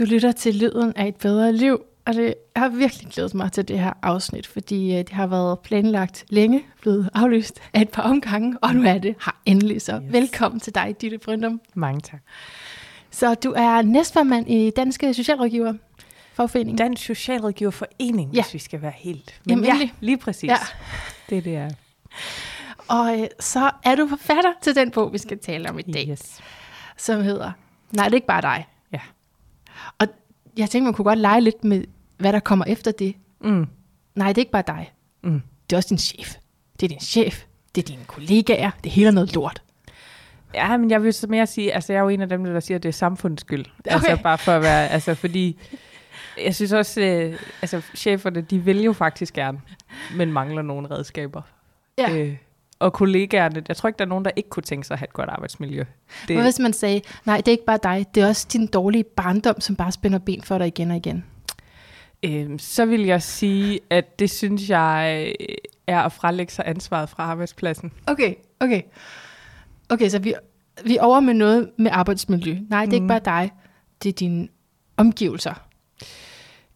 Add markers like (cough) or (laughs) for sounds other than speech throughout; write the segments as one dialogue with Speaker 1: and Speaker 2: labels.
Speaker 1: Du lytter til Lyden af et bedre liv, og det, har virkelig glædet mig til det her afsnit, fordi øh, det har været planlagt længe, blevet aflyst af et par omgange, og nu er det her endelig så. Yes. Velkommen til dig, Ditte Bryndum.
Speaker 2: Mange tak.
Speaker 1: Så du er næstformand i Danske Socialrådgiver Fagforening.
Speaker 2: Dansk Socialrådgiverforening,
Speaker 1: Ja.
Speaker 2: hvis vi skal være helt.
Speaker 1: Jamen,
Speaker 2: ja,
Speaker 1: endelig.
Speaker 2: lige præcis.
Speaker 1: Ja.
Speaker 2: Det er det, er.
Speaker 1: Og øh, så er du forfatter til den bog, vi skal tale om i dag,
Speaker 2: Yes.
Speaker 1: som hedder Nej, det er ikke bare dig. Og jeg tænkte, man kunne godt lege lidt med, hvad der kommer efter det.
Speaker 2: Mm.
Speaker 1: Nej, det er ikke bare dig.
Speaker 2: Mm.
Speaker 1: Det er også din chef. Det er din chef. Det er dine kollegaer. Det hele er noget lort.
Speaker 2: Ja, men jeg vil så mere sige, altså jeg er jo en af dem, der siger, at det er samfundets skyld.
Speaker 1: Okay.
Speaker 2: Altså bare for at være, altså fordi, jeg synes også, øh, altså cheferne, de vil jo faktisk gerne, men mangler nogle redskaber.
Speaker 1: Ja.
Speaker 2: Øh, og kollegaerne, jeg tror ikke, der er nogen, der ikke kunne tænke sig at have et godt arbejdsmiljø.
Speaker 1: Det... Hvad hvis man sagde, nej, det er ikke bare dig. Det er også din dårlige barndom, som bare spænder ben for dig igen og igen.
Speaker 2: Øhm, så vil jeg sige, at det synes jeg øh, er at frelægge sig ansvaret fra arbejdspladsen.
Speaker 1: Okay, okay. Okay, så vi, vi er over med noget med arbejdsmiljø. Nej, det er mm. ikke bare dig. Det er dine omgivelser.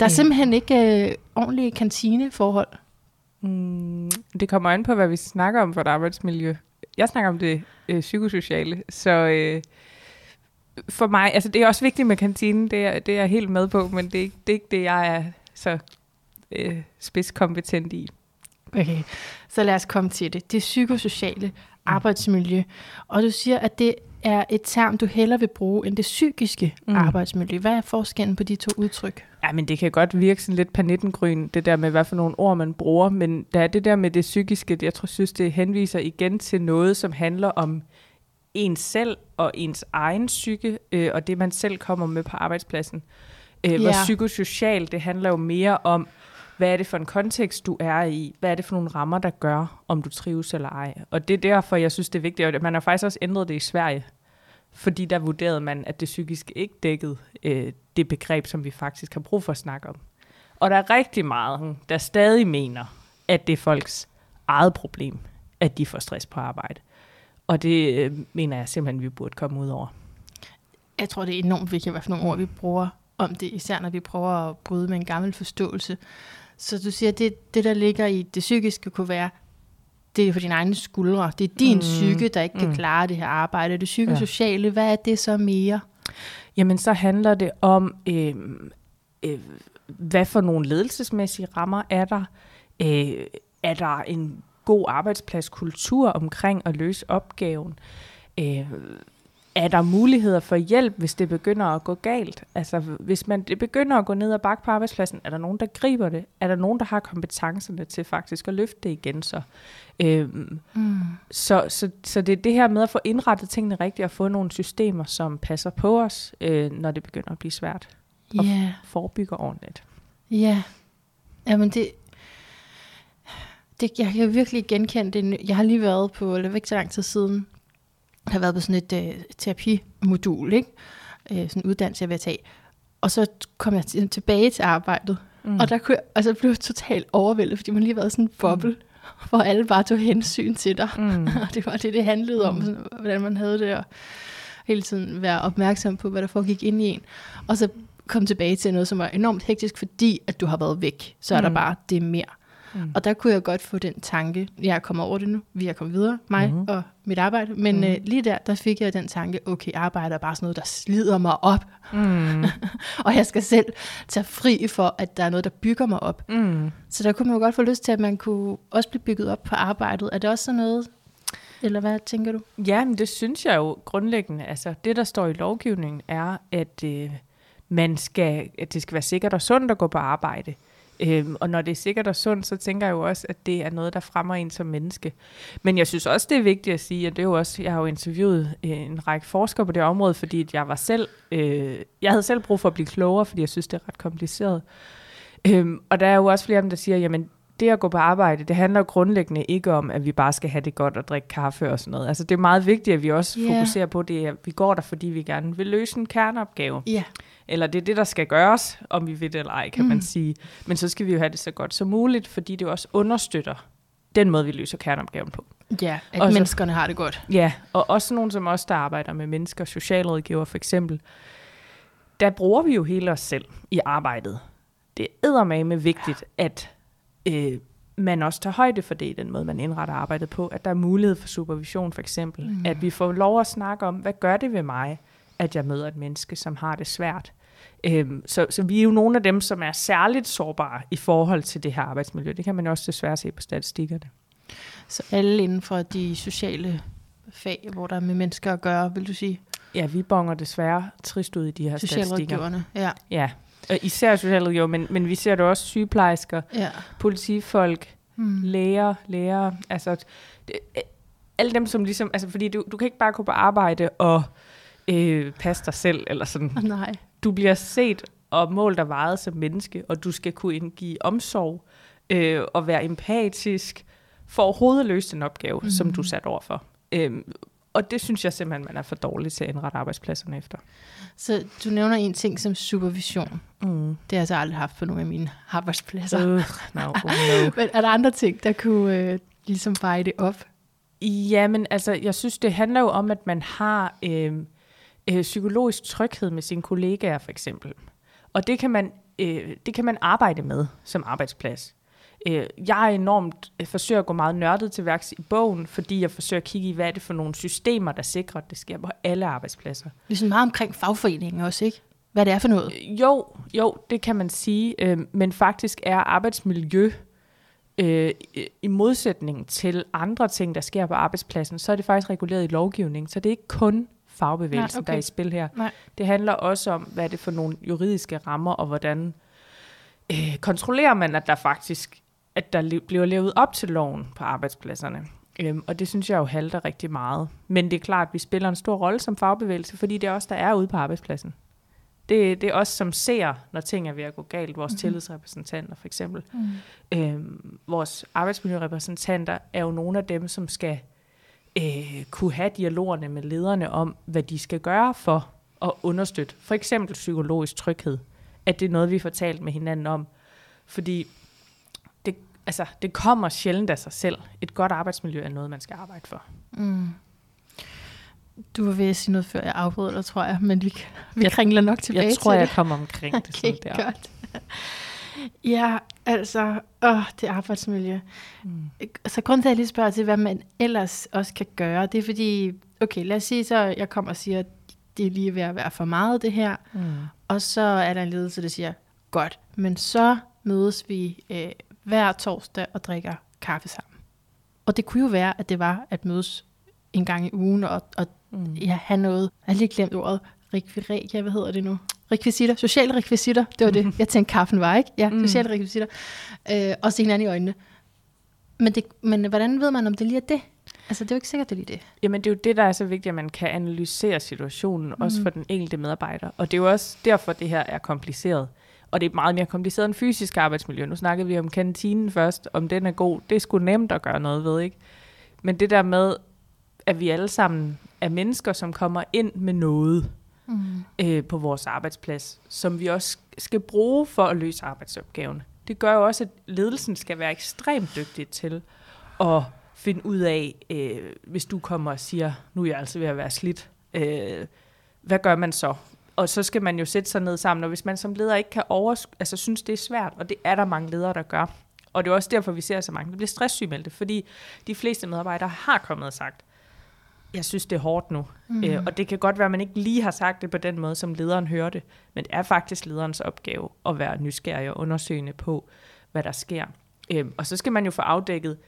Speaker 1: Der er
Speaker 2: Øh.
Speaker 1: simpelthen ikke øh, ordentlige kantineforhold.
Speaker 2: Mm, det kommer an på, hvad vi snakker om for et arbejdsmiljø. Jeg snakker om det øh, psykosociale, så øh, for mig, altså det er også vigtigt med kantinen, det er, det er jeg helt med på, men det er, ikke- det er ikke det, jeg er så øh, spidskompetent i.
Speaker 1: Okay, så lad os komme til det. Det psykosociale arbejdsmiljø. Og du siger, at det er et term, du hellere vil bruge end det psykiske mm. Arbejdsmiljø. Hvad er forskellen på de to udtryk?
Speaker 2: Ja, men det kan godt virke sådan lidt panittengryn, det der med, hvad for nogle ord man bruger, men der er det der med det psykiske, det, jeg tror, synes, det henviser igen til noget, som handler om ens selv og ens egen psyke, øh, og det, man selv kommer med på arbejdspladsen. Øh, Hvor
Speaker 1: Ja.
Speaker 2: psykosocialt, det handler jo mere om, hvad er det for en kontekst, du er i? Hvad er det for nogle rammer, der gør, om du trives eller ej? Og det er derfor, jeg synes, det er vigtigt. Og man har faktisk også ændret det i Sverige, fordi der vurderede man, at det psykiske ikke dækkede øh, det begreb, som vi faktisk har brug for at snakke om. Og der er rigtig meget, der stadig mener, at det er folks eget problem, at de får stress på arbejde. Og det øh, mener jeg simpelthen, vi burde komme ud over.
Speaker 1: Jeg tror, det er enormt vigtigt, hvad for nogle ord vi bruger om det, især når vi prøver at bryde med en gammel forståelse. Så du siger, at det, det, der ligger i det psykiske, kunne være, det er på dine egne skuldre. Det er din mm. Psyke, der ikke kan
Speaker 2: mm.
Speaker 1: klare det her arbejde. Det psykosociale, hvad er det så mere?
Speaker 2: Jamen, så handler det om, øh, øh, hvad for nogle ledelsesmæssige rammer er der? Øh, er der en god arbejdspladskultur omkring at løse opgaven? Øh, er der muligheder for hjælp, hvis det begynder at gå galt? Altså, hvis man, det begynder at gå ned ad bakke på arbejdspladsen, er der nogen, der griber det? Er der nogen, der har kompetencerne til faktisk at løfte det igen så? Øhm,
Speaker 1: Mm.
Speaker 2: så, så, så det er det her med at få indrettet tingene rigtigt og få nogle systemer, som passer på os, øh, når det begynder at blive svært. Og
Speaker 1: Ja,
Speaker 2: forebygger ordentligt.
Speaker 1: ja. Jamen det, det, jeg kan virkelig genkende det. Jeg har lige været på, eller ikke så lang tid siden, har været på sådan et øh, terapimodul, ikke? Øh, sådan en uddannelse, jeg vil tage. Og så kom jeg til- tilbage til arbejdet, mm. og der kunne jeg, altså blev jeg totalt overvældet, fordi man lige har været sådan en boble, mm. hvor alle bare tog hensyn til dig.
Speaker 2: Mm. (laughs)
Speaker 1: Og det var det, det handlede om,
Speaker 2: Mm.
Speaker 1: sådan, hvordan man havde det, og hele tiden være opmærksom på, hvad der foregik ind i en. Og så kom tilbage til noget, som var enormt hektisk, fordi at du har været væk. Så er der
Speaker 2: Mm.
Speaker 1: bare det mere.
Speaker 2: Mm.
Speaker 1: Og der kunne jeg godt få den tanke, jeg er kommet over det nu, vi er kommet videre, mig mm. og mit arbejde, men mm. øh, lige der, der fik jeg den tanke, okay, arbejde er bare sådan noget, der slider mig op,
Speaker 2: Mm. (laughs)
Speaker 1: og jeg skal selv tage fri for, at der er noget, der bygger mig op.
Speaker 2: Mm.
Speaker 1: Så der kunne man jo godt få lyst til, at man kunne også blive bygget op på arbejdet. Er det også sådan noget, eller hvad tænker du?
Speaker 2: Ja, men det synes jeg jo grundlæggende. Altså, det, der står i lovgivningen, er, at øh, man skal, at det skal være sikkert og sundt at gå på arbejde. Øhm, og når det er sikkert og sundt, så tænker jeg jo også, at det er noget, der fremmer en som menneske. Men jeg synes også, det er vigtigt at sige, at det er jo også, jeg har jo interviewet øh, en række forskere på det område, fordi at jeg var selv, øh, jeg havde selv brug for at blive klogere, fordi jeg synes, det er ret kompliceret. Øhm, og der er jo også flere af dem, der siger, jamen det at gå på arbejde, det handler grundlæggende ikke om, at vi bare skal have det godt og drikke kaffe og sådan noget. Altså det er meget vigtigt, at vi også yeah. fokuserer på det, at vi går der, fordi vi gerne vil løse en kerneopgave.
Speaker 1: Ja.
Speaker 2: Eller det er det, der skal gøres, om vi vil det eller ej, kan mm. Man sige. Men så skal vi jo have det så godt som muligt, fordi det også understøtter den måde, vi løser kerneopgaven på.
Speaker 1: Ja, at
Speaker 2: Og så-
Speaker 1: menneskerne har det godt.
Speaker 2: Ja, og også nogen som os, der arbejder med mennesker, socialrådgiver for eksempel, der bruger vi jo hele os selv i arbejdet. Det er med vigtigt, at øh, man også tager højde for det i den måde, man indretter arbejdet på. At der er mulighed for supervision for eksempel. Mm. At vi får lov at snakke om, hvad gør det ved mig, at jeg møder et menneske, som har det svært. Øhm, så, så vi er jo nogle af dem, som er særligt sårbare i forhold til det her arbejdsmiljø. Det kan man også desværre se på statistikkerne.
Speaker 1: Så alle inden for de sociale fag, hvor der er med mennesker at gøre, vil du sige?
Speaker 2: Ja, vi bonger desværre trist ud i de her statistikker.
Speaker 1: ja.
Speaker 2: Ja, og især socialrådgiver, men, men vi ser det også sygeplejersker,
Speaker 1: ja.
Speaker 2: politifolk, hmm. læger, læger, altså det, alle dem, som ligesom, altså fordi du, du kan ikke bare gå på arbejde og øh, passe dig selv, eller sådan. (laughs)
Speaker 1: Nej.
Speaker 2: Du bliver set og målt og vejet som menneske, og du skal kunne indgive omsorg øh, og være empatisk for overhovedet at løse den opgave, mm. som du er sat over for. Øhm, og det synes jeg simpelthen, man er for dårlig til at indrette arbejdspladserne efter.
Speaker 1: Så du nævner en ting som supervision. Mm. Det har jeg så aldrig haft på nogle af mine arbejdspladser. Uh,
Speaker 2: no, oh no. (laughs)
Speaker 1: Men er der andre ting, der kunne øh, ligesom veje det op?
Speaker 2: Ja, men altså, jeg synes, det handler jo om, at man har øh, øh, psykologisk tryghed med sine kollegaer, for eksempel. Og det kan man, øh, det kan man arbejde med som arbejdsplads. Øh, jeg er enormt, jeg forsøger at gå meget nørdet til værks i bogen, fordi jeg forsøger at kigge i, hvad er det for nogle systemer, der sikrer, at det sker på alle arbejdspladser.
Speaker 1: Det er meget omkring fagforeningen også, ikke? Hvad det er for noget?
Speaker 2: Øh, jo, jo, det kan man sige. Øh, men faktisk er arbejdsmiljø øh, i modsætning til andre ting, der sker på arbejdspladsen, så er det faktisk reguleret i lovgivning. Så det er ikke kun fagbevægelsen, Nej, okay. der er i spil her. Nej. Det handler også om, hvad er det for nogle juridiske rammer, og hvordan øh, kontrollerer man, at der faktisk at der bliver levet op til loven på arbejdspladserne. Øhm, og det synes jeg jo halter rigtig meget. Men det er klart, at vi spiller en stor rolle som fagbevægelse, fordi det er os, der er ude på arbejdspladsen. Det, det er os, som ser, når ting er ved at gå galt. Vores mm-hmm. tillidsrepræsentanter for eksempel. Mm. Øhm, vores arbejdsmiljørepræsentanter er jo nogle af dem, som skal øh, kunne have dialogerne med lederne om, hvad de skal gøre for at understøtte for eksempel psykologisk tryghed. At det er noget, vi får talt med hinanden om. Fordi altså, det kommer sjældent af sig selv. Et godt arbejdsmiljø er noget, man skal arbejde for. Mm.
Speaker 1: Du var ved at sige noget før, jeg afbrød dig, tror jeg, men vi, vi jeg, kringler nok tilbage
Speaker 2: Jeg tror,
Speaker 1: til
Speaker 2: jeg kommer omkring det. (laughs)
Speaker 1: Okay, sådan der. godt. Ja, altså, åh, det arbejdsmiljø. Mm. Så grund til, at jeg lige spørger til, hvad man ellers også kan gøre, det er fordi, okay, lad os sige så, jeg kommer og siger, at det er lige ved at være for meget det her, mm. og så er der en ledelse, der siger, godt, men så mødes vi øh, hver torsdag og drikker kaffe sammen. Og det kunne jo være, at det var at mødes en gang i ugen og, og mm. ja, have noget. Jeg har lige glemt ordet. Rekviregia, hvad hedder det nu? Rekvisitter, sociale rekvisitter, det var det, jeg tænkte kaffen var, ikke? Ja, mm. sociale rekvisitter. Øh, og se hinanden i øjnene. Men, det, men hvordan ved man, om det lige er det? Altså, det er jo ikke sikkert, det er lige det.
Speaker 2: Jamen, det er jo det, der er så vigtigt, at man kan analysere situationen, mm. også for den enkelte medarbejder. Og det er jo også derfor, det her er kompliceret og det er meget mere kompliceret end fysisk arbejdsmiljø. Nu snakkede vi om kantinen først, om den er god. Det er sgu nemt at gøre noget ved, ikke? Men det der med, at vi alle sammen er mennesker, som kommer ind med noget mm. øh, på vores arbejdsplads, som vi også skal bruge for at løse arbejdsopgaven. Det gør jo også, at ledelsen skal være ekstremt dygtig til at finde ud af, øh, hvis du kommer og siger, nu er jeg altså ved at være slidt, øh, hvad gør man så? Og så skal man jo sætte sig ned sammen, og hvis man som leder ikke kan over, altså synes, det er svært, og det er der mange ledere, der gør, og det er også derfor, vi ser så mange, der bliver stresssygemeldte, fordi de fleste medarbejdere har kommet og sagt, jeg synes, det er hårdt nu. Mm. Øh, og det kan godt være, at man ikke lige har sagt det på den måde, som lederen hørte, men det er faktisk lederens opgave at være nysgerrig og undersøgende på, hvad der sker. Øh, og så skal man jo få afdækket,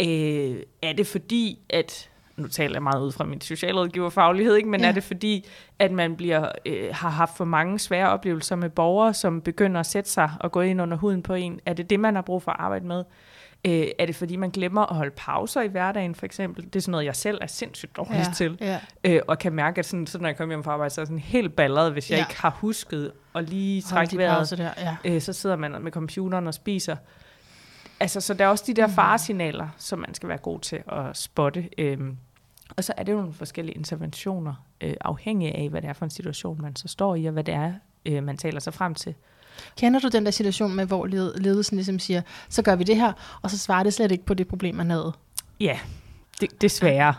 Speaker 2: øh, er det fordi, at nu taler jeg meget ud fra min socialrådgiverfaglighed, ikke? men ja. er det fordi, at man bliver, øh, har haft for mange svære oplevelser med borgere, som begynder at sætte sig og gå ind under huden på en? Er det det, man har brug for at arbejde med? Øh, er det fordi, man glemmer at holde pauser i hverdagen, for eksempel? Det er sådan noget, jeg selv er sindssygt dårlig ja, til. Ja. Øh, og kan mærke, at sådan, så når jeg kommer hjem fra arbejde, så er jeg sådan helt balleret, hvis jeg ja. ikke har husket at lige trække vejret.
Speaker 1: Der, ja.
Speaker 2: øh, så sidder man med computeren og spiser. Altså, så der er også de der mm. faresignaler, som man skal være god til at spotte. Øhm, og så er det jo nogle forskellige interventioner, øh, afhængig af, hvad det er for en situation, man så står i, og hvad det er, øh, man taler sig frem til.
Speaker 1: Kender du den der situation med, hvor ledelsen ligesom siger, så gør vi det her, og så svarer det slet ikke på det problem, man havde?
Speaker 2: Ja, det, desværre.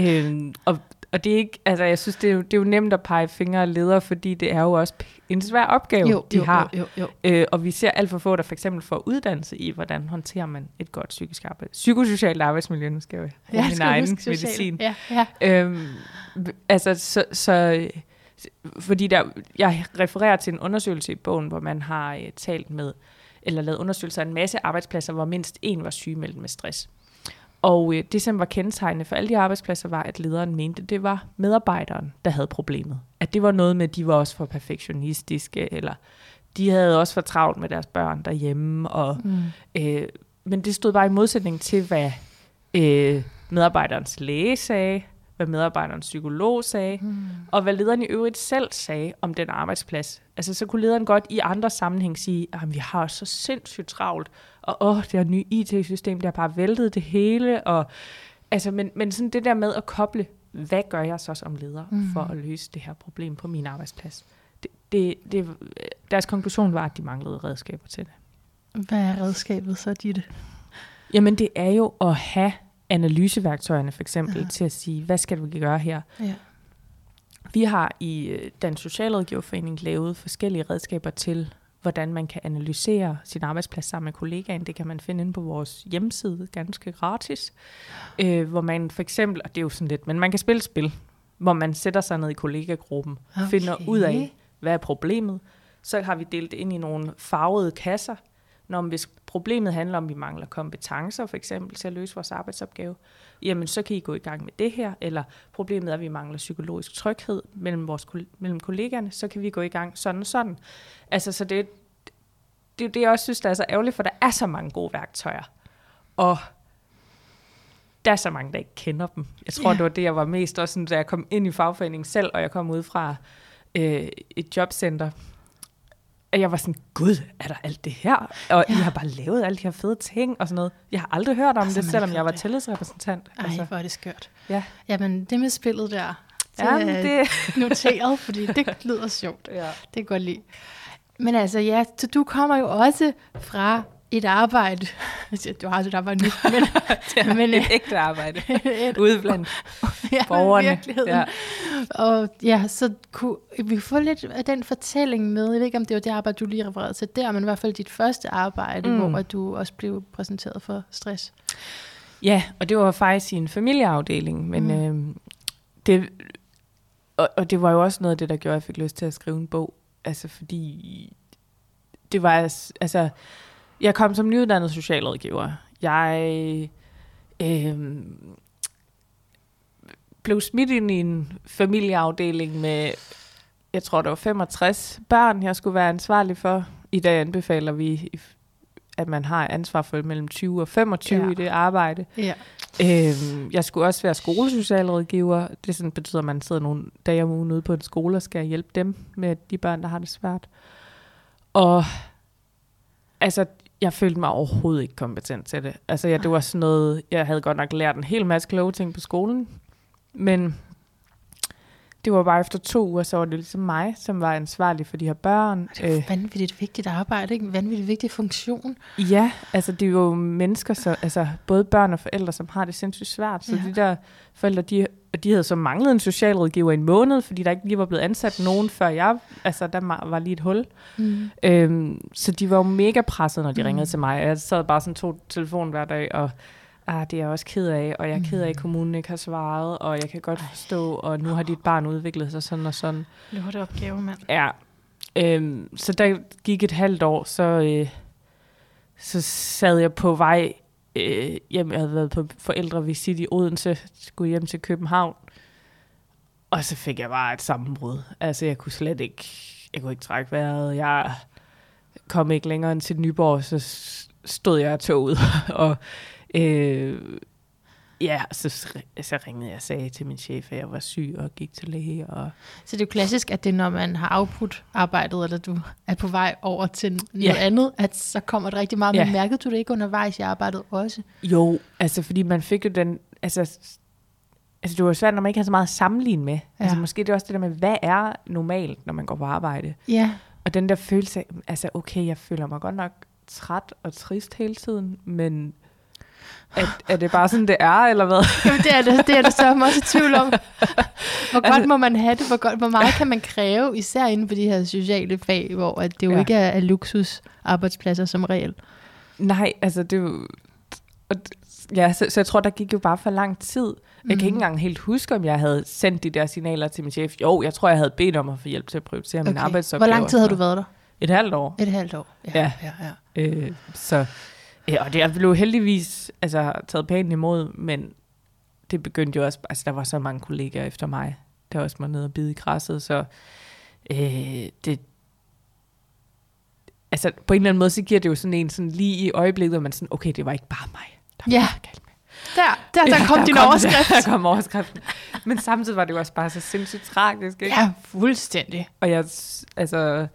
Speaker 2: Øh, og, og det er ikke, altså jeg synes, det er, jo, det er jo nemt at pege fingre og ledere, fordi det er jo også en svær opgave,
Speaker 1: Jo,
Speaker 2: de
Speaker 1: jo,
Speaker 2: har.
Speaker 1: jo, jo, jo.
Speaker 2: Øh, og vi ser alt for få, der for eksempel får uddannelse i, hvordan håndterer man et godt psykisk arbejde. Psykosocialt arbejdsmiljø, nu skal jeg jo bruge min egen medicin.
Speaker 1: Ja, ja.
Speaker 2: Øhm, altså, så, så fordi der, jeg refererer til en undersøgelse i bogen, hvor man har øh, talt med, eller lavet undersøgelser af en masse arbejdspladser, hvor mindst en var sygemeldt med stress. Og øh, det, som var kendetegnende for alle de arbejdspladser, var, at lederen mente, det var medarbejderen, der havde problemet. At det var noget med, at de var også for perfektionistiske, eller de havde også for travlt med deres børn derhjemme. Og,
Speaker 1: Mm.
Speaker 2: øh, men det stod bare i modsætning til, hvad øh, medarbejderens læge sagde, hvad medarbejderens psykolog sagde,
Speaker 1: Mm.
Speaker 2: og hvad lederen i øvrigt selv sagde om den arbejdsplads. Altså, så kunne lederen godt i andre sammenhæng sige, at vi har så sindssygt travlt, og åh, det her nye IT-system, det har bare væltet det hele, og altså, men, men sådan det der med at koble, hvad gør jeg så som leder
Speaker 1: Mm.
Speaker 2: for at løse det her problem på min arbejdsplads? Det, det, det, deres konklusion var, at de manglede redskaber til det.
Speaker 1: Hvad er redskabet så, Ditte?
Speaker 2: Jamen, det er jo at have analyseværktøjerne for eksempel
Speaker 1: Ja.
Speaker 2: ja. til at sige, hvad skal vi gøre her?
Speaker 1: Ja.
Speaker 2: Vi har i øh, Dansk Socialrådgiverforening lavet forskellige redskaber til, hvordan man kan analysere sin arbejdsplads sammen med kollegaen. Det kan man finde inde på vores hjemmeside ganske gratis, øh, hvor man for eksempel, og det er jo sådan lidt, men man kan spille spil, hvor man sætter sig ned i kollegagruppen,
Speaker 1: Okay.
Speaker 2: finder ud af, hvad er problemet. Så har vi delt det ind i nogle farvede kasser. Når hvis problemet handler om, at vi mangler kompetencer, for eksempel til at løse vores arbejdsopgave, jamen så kan I gå i gang med det her, eller problemet er, at vi mangler psykologisk tryghed mellem, vores, mellem kollegaerne, så kan vi gå i gang sådan og sådan. Altså, så det, det er det, jeg også synes, der er så ærgerligt, for der er så mange gode værktøjer, og der er så mange, der ikke kender dem. Jeg tror, yeah. det var det, jeg var mest også, sådan, da jeg kom ind i fagforeningen selv, og jeg kom ud fra øh, et jobcenter, at jeg var sådan, gud, er der alt det her? Og ja. I har bare lavet alle de her fede ting og sådan noget. Jeg har aldrig hørt om
Speaker 1: Altså,
Speaker 2: det, selvom jeg var
Speaker 1: det.
Speaker 2: tillidsrepræsentant.
Speaker 1: Ej, altså. hvor er det skørt.
Speaker 2: Ja.
Speaker 1: Jamen, det med spillet der, det
Speaker 2: ja,
Speaker 1: er
Speaker 2: det, (laughs)
Speaker 1: noteret, fordi det lyder sjovt.
Speaker 2: ja.
Speaker 1: Det kan godt lide. Men altså, ja, så du kommer jo også fra et arbejde. Du har et arbejde nu, men, (laughs)
Speaker 2: er
Speaker 1: Men, øh,
Speaker 2: et ægte arbejde (laughs)
Speaker 1: et,
Speaker 2: ude blandt (laughs)
Speaker 1: ja,
Speaker 2: borgerne.
Speaker 1: virkeligheden.
Speaker 2: Ja.
Speaker 1: Og ja, så kunne vi få lidt af den fortælling med. Jeg ved ikke, om det var det arbejde, du lige refererede til der, men i hvert fald dit første arbejde, mm. Hvor du også blev præsenteret for stress.
Speaker 2: ja, og det var faktisk i en familieafdeling, men
Speaker 1: Mm.
Speaker 2: øh, det, og, og det var jo også noget af det, der gjorde, at jeg fik lyst til at skrive en bog. Altså fordi, det var, altså, jeg kom som nyuddannet socialrådgiver. Jeg øh, blev smidt ind i en familieafdeling med, jeg tror det var 65 børn, jeg skulle være ansvarlig for. I dag anbefaler vi, at man har ansvar for mellem 20 og 25
Speaker 1: Ja.
Speaker 2: i det arbejde.
Speaker 1: Ja.
Speaker 2: Øhm, jeg skulle også være skolesocialrådgiver. Det sådan betyder, at man sidder nogle dage om ugen ude på en skole og skal hjælpe dem med de børn, der har det svært. Og altså, jeg følte mig overhovedet ikke kompetent til det. Altså, ja, det var sådan noget, jeg havde godt nok lært en hel masse kloge ting på skolen, men det var bare efter to uger, så var det ligesom mig, som var ansvarlig for de her børn.
Speaker 1: Det er vanvittigt vigtigt arbejde, ikke? En vanvittigt vigtig funktion.
Speaker 2: Ja, altså det er jo mennesker, så, altså både børn og forældre, som har det sindssygt svært. Så
Speaker 1: ja.
Speaker 2: de der forældre, de, og de havde så manglet en socialrådgiver i en måned, fordi der ikke lige var blevet ansat nogen, før jeg, altså der var lige et hul.
Speaker 1: Mm.
Speaker 2: Øhm, så de var jo mega presset, når de
Speaker 1: Mm.
Speaker 2: mm. ringede til mig. Jeg sad bare sådan to telefon hver dag, og ah, det er jeg også ked af, og jeg er ked af, at kommunen ikke har svaret, og jeg kan godt
Speaker 1: Mm.
Speaker 2: Forstå, og nu har dit barn udviklet sig sådan og sådan.
Speaker 1: Lorte opgave, mand.
Speaker 2: Ja. Øhm, så der gik et halvt år, så, øh, så sad jeg på vej øh, jamen, Jeg havde været på forældrevisit i Odense, skulle hjem til København. Og så fik jeg bare et sammenbrud. Altså, jeg kunne slet ikke, jeg kunne ikke trække vejret. Jeg kom ikke længere end til Nyborg, så stod jeg af toget. (laughs) og øh, ja, så, så ringede jeg og sagde til min chef, at jeg var syg og gik til læge. Og
Speaker 1: Så det er jo klassisk, at det er, når man har afbrudt arbejdet, eller du er på vej over til noget
Speaker 2: Ja.
Speaker 1: andet, at så kommer det rigtig meget.
Speaker 2: Ja.
Speaker 1: Men mærkede du det ikke undervejs i arbejdet også?
Speaker 2: Jo, altså fordi man fik jo den, altså, altså det var svært, når man ikke har så meget at sammenligne med. Ja. Altså
Speaker 1: Ja.
Speaker 2: måske det er også det der med, hvad er normalt, når man går på arbejde?
Speaker 1: Ja.
Speaker 2: Og den der følelse af, altså okay, jeg føler mig godt nok træt og trist hele tiden, men at, er det bare sådan, det er, eller hvad? (laughs)
Speaker 1: Jamen, det er det, det er det så også i tvivl om. Hvor godt må man have det? Hvor, godt, hvor meget kan man kræve, især inden for de her sociale fag, hvor at det jo
Speaker 2: Ja.
Speaker 1: ja. ikke er, er luksus arbejdspladser som regel.
Speaker 2: Nej, altså det er jo... Ja, så, så jeg tror, der gik jo bare for lang tid. Jeg kan ikke engang helt huske, om jeg havde sendt de der signaler til min chef. Jo, jeg tror, jeg havde bedt om at få hjælp til at prioritere okay. min arbejdsopgaver.
Speaker 1: Hvor lang tid har du været der?
Speaker 2: Et halvt år.
Speaker 1: Et halvt år.
Speaker 2: Ja.
Speaker 1: ja, ja.
Speaker 2: Øh, så, ja, og det er blev heldigvis altså, taget pænt imod, men det begyndte jo også, altså der var så mange kollegaer efter mig, der også var nede og bide i græsset, så øh, det, altså på en eller anden måde, så giver det jo sådan en sådan lige i øjeblikket, hvor man sådan, okay, det var ikke bare mig. Der var
Speaker 1: Ja.
Speaker 2: noget galt med.
Speaker 1: Der, der, der (laughs) kom din
Speaker 2: det,
Speaker 1: overskrift. (laughs)
Speaker 2: Der kom overskriften. Men samtidig var det jo også bare så sindssygt tragisk, ikke?
Speaker 1: Ja, fuldstændig.
Speaker 2: Og jeg, altså,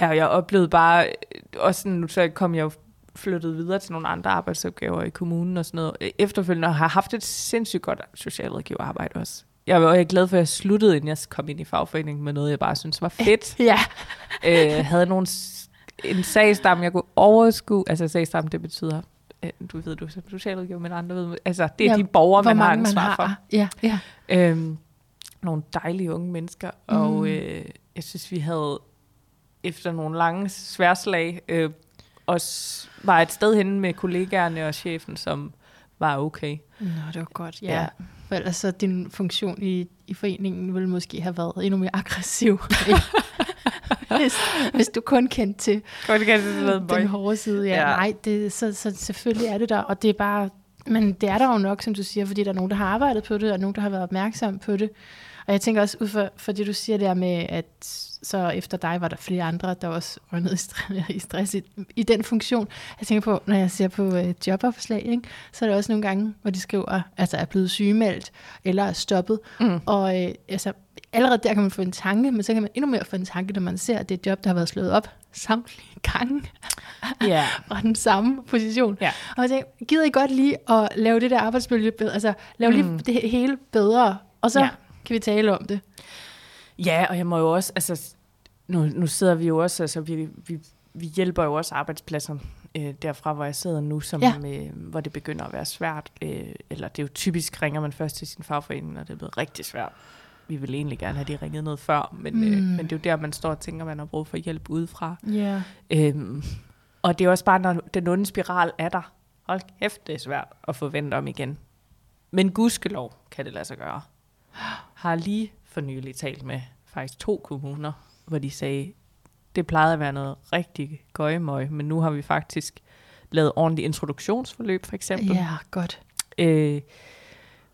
Speaker 2: ja, og jeg oplevede bare, øh, også sådan, så kom jeg jo flyttet videre til nogle andre arbejdsopgaver i kommunen og sådan noget. Øh, Efterfølgende har haft et sindssygt godt socialrådgiverarbejde også. Jeg var, glad for, at jeg sluttede, inden jeg kom ind i fagforeningen med noget, jeg bare synes var fedt. (laughs)
Speaker 1: Ja.
Speaker 2: øh, havde nogle, en sagsstamme, jeg kunne overskue. Altså sagsstamme, det betyder, øh, du ved, du er socialrådgiver, men andre ved, altså det er
Speaker 1: Ja,
Speaker 2: de borgere, man har
Speaker 1: mange man
Speaker 2: ansvar
Speaker 1: har.
Speaker 2: for.
Speaker 1: Ja, ja.
Speaker 2: Øhm, nogle dejlige unge mennesker, mm. og øh, jeg synes, vi havde efter nogle lange sværslag øh, også var et sted henne med kollegaerne og chefen, som var okay.
Speaker 1: Nå, det var godt. Ja.
Speaker 2: Ja.
Speaker 1: For ellers så din funktion i, i foreningen ville måske have været endnu mere aggressiv. (laughs) hvis, hvis du kun kendte til
Speaker 2: Godt kan det
Speaker 1: den hårde side. Ja,
Speaker 2: Ja.
Speaker 1: ja. Nej, det, så, så selvfølgelig er det der, og det er bare, men det er der jo nok, som du siger, fordi der er nogen, der har arbejdet på det, og nogen, der har været opmærksom på det. Og jeg tænker også, ud for, for det du siger der med, at så efter dig var der flere andre, der også nede i stress, (laughs) i, stress i, i den funktion. Jeg tænker på, når jeg ser på uh, jobopslag, ikke, så er der også nogle gange, hvor de skriver, altså er blevet sygemeldt, eller er stoppet.
Speaker 2: Mm.
Speaker 1: Og øh, altså, allerede der kan man få en tanke, men så kan man endnu mere få en tanke, når man ser, at det et job, der har været slået op samtlige (laughs) gange
Speaker 2: Ja. (laughs)
Speaker 1: og den samme position.
Speaker 2: Ja.
Speaker 1: Og jeg tænkte, gider I godt lige at lave det der arbejdsmiljø bedre? Altså, lave mm. Lige det hele bedre, og så
Speaker 2: Ja.
Speaker 1: Kan vi tale om det.
Speaker 2: ja, og jeg må jo også, altså, nu, nu sidder vi jo også, altså, vi, vi, vi hjælper jo også arbejdspladser øh, derfra, hvor jeg sidder nu, som, ja. Øh, hvor det begynder at være svært. Øh, eller det er jo typisk, ringer man først til sin fagforening, når det er blevet rigtig svært. Vi vil egentlig gerne have de ringet noget før, men, mm. øh,
Speaker 1: Mm.
Speaker 2: men det er jo der, man står og tænker, man har brug for hjælp udefra.
Speaker 1: Ja.
Speaker 2: Øhm, og det er også bare, når den onde spiral er der. Hold kæft, det er svært at forvente om igen. Men gudskelov kan det lade sig gøre. Har lige for nylig talt med faktisk to kommuner, hvor de sagde, det plejede at være noget rigtig gøjemøg, men nu har vi faktisk lavet ordentligt introduktionsforløb, for eksempel.
Speaker 1: Ja, godt.
Speaker 2: Øh,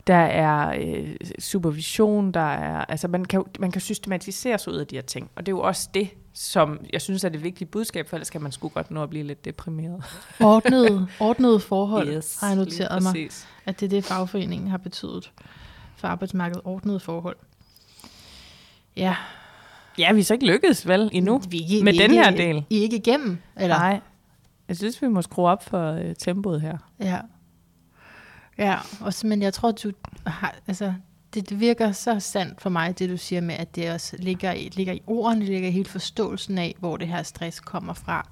Speaker 2: der er øh, supervision, der er, altså man kan, man kan systematisere sig ud af de her ting, og det er jo også det, som jeg synes er det vigtige budskab, for ellers kan man sgu godt nå at blive lidt deprimeret.
Speaker 1: Ordnede, ordnede forhold (laughs) yes, har jeg noteret mig, at det er det, fagforeningen har betydet for arbejdsmarkedet. Ordnede forhold. Ja.
Speaker 2: Ja, vi er så ikke lykkedes, vel, endnu?
Speaker 1: Vi, ikke-
Speaker 2: Med
Speaker 1: vi
Speaker 2: den
Speaker 1: ikke,
Speaker 2: her del.
Speaker 1: I ikke igennem? Eller?
Speaker 2: Nej. Jeg synes, vi må skrue op for øh, tempoet her.
Speaker 1: Ja. Ja, også, men jeg tror, du har, altså, det, det virker så sandt for mig, det du siger med, at det også ligger i, ligger i ordene, det ligger i hele forståelsen af, hvor det her stress kommer fra.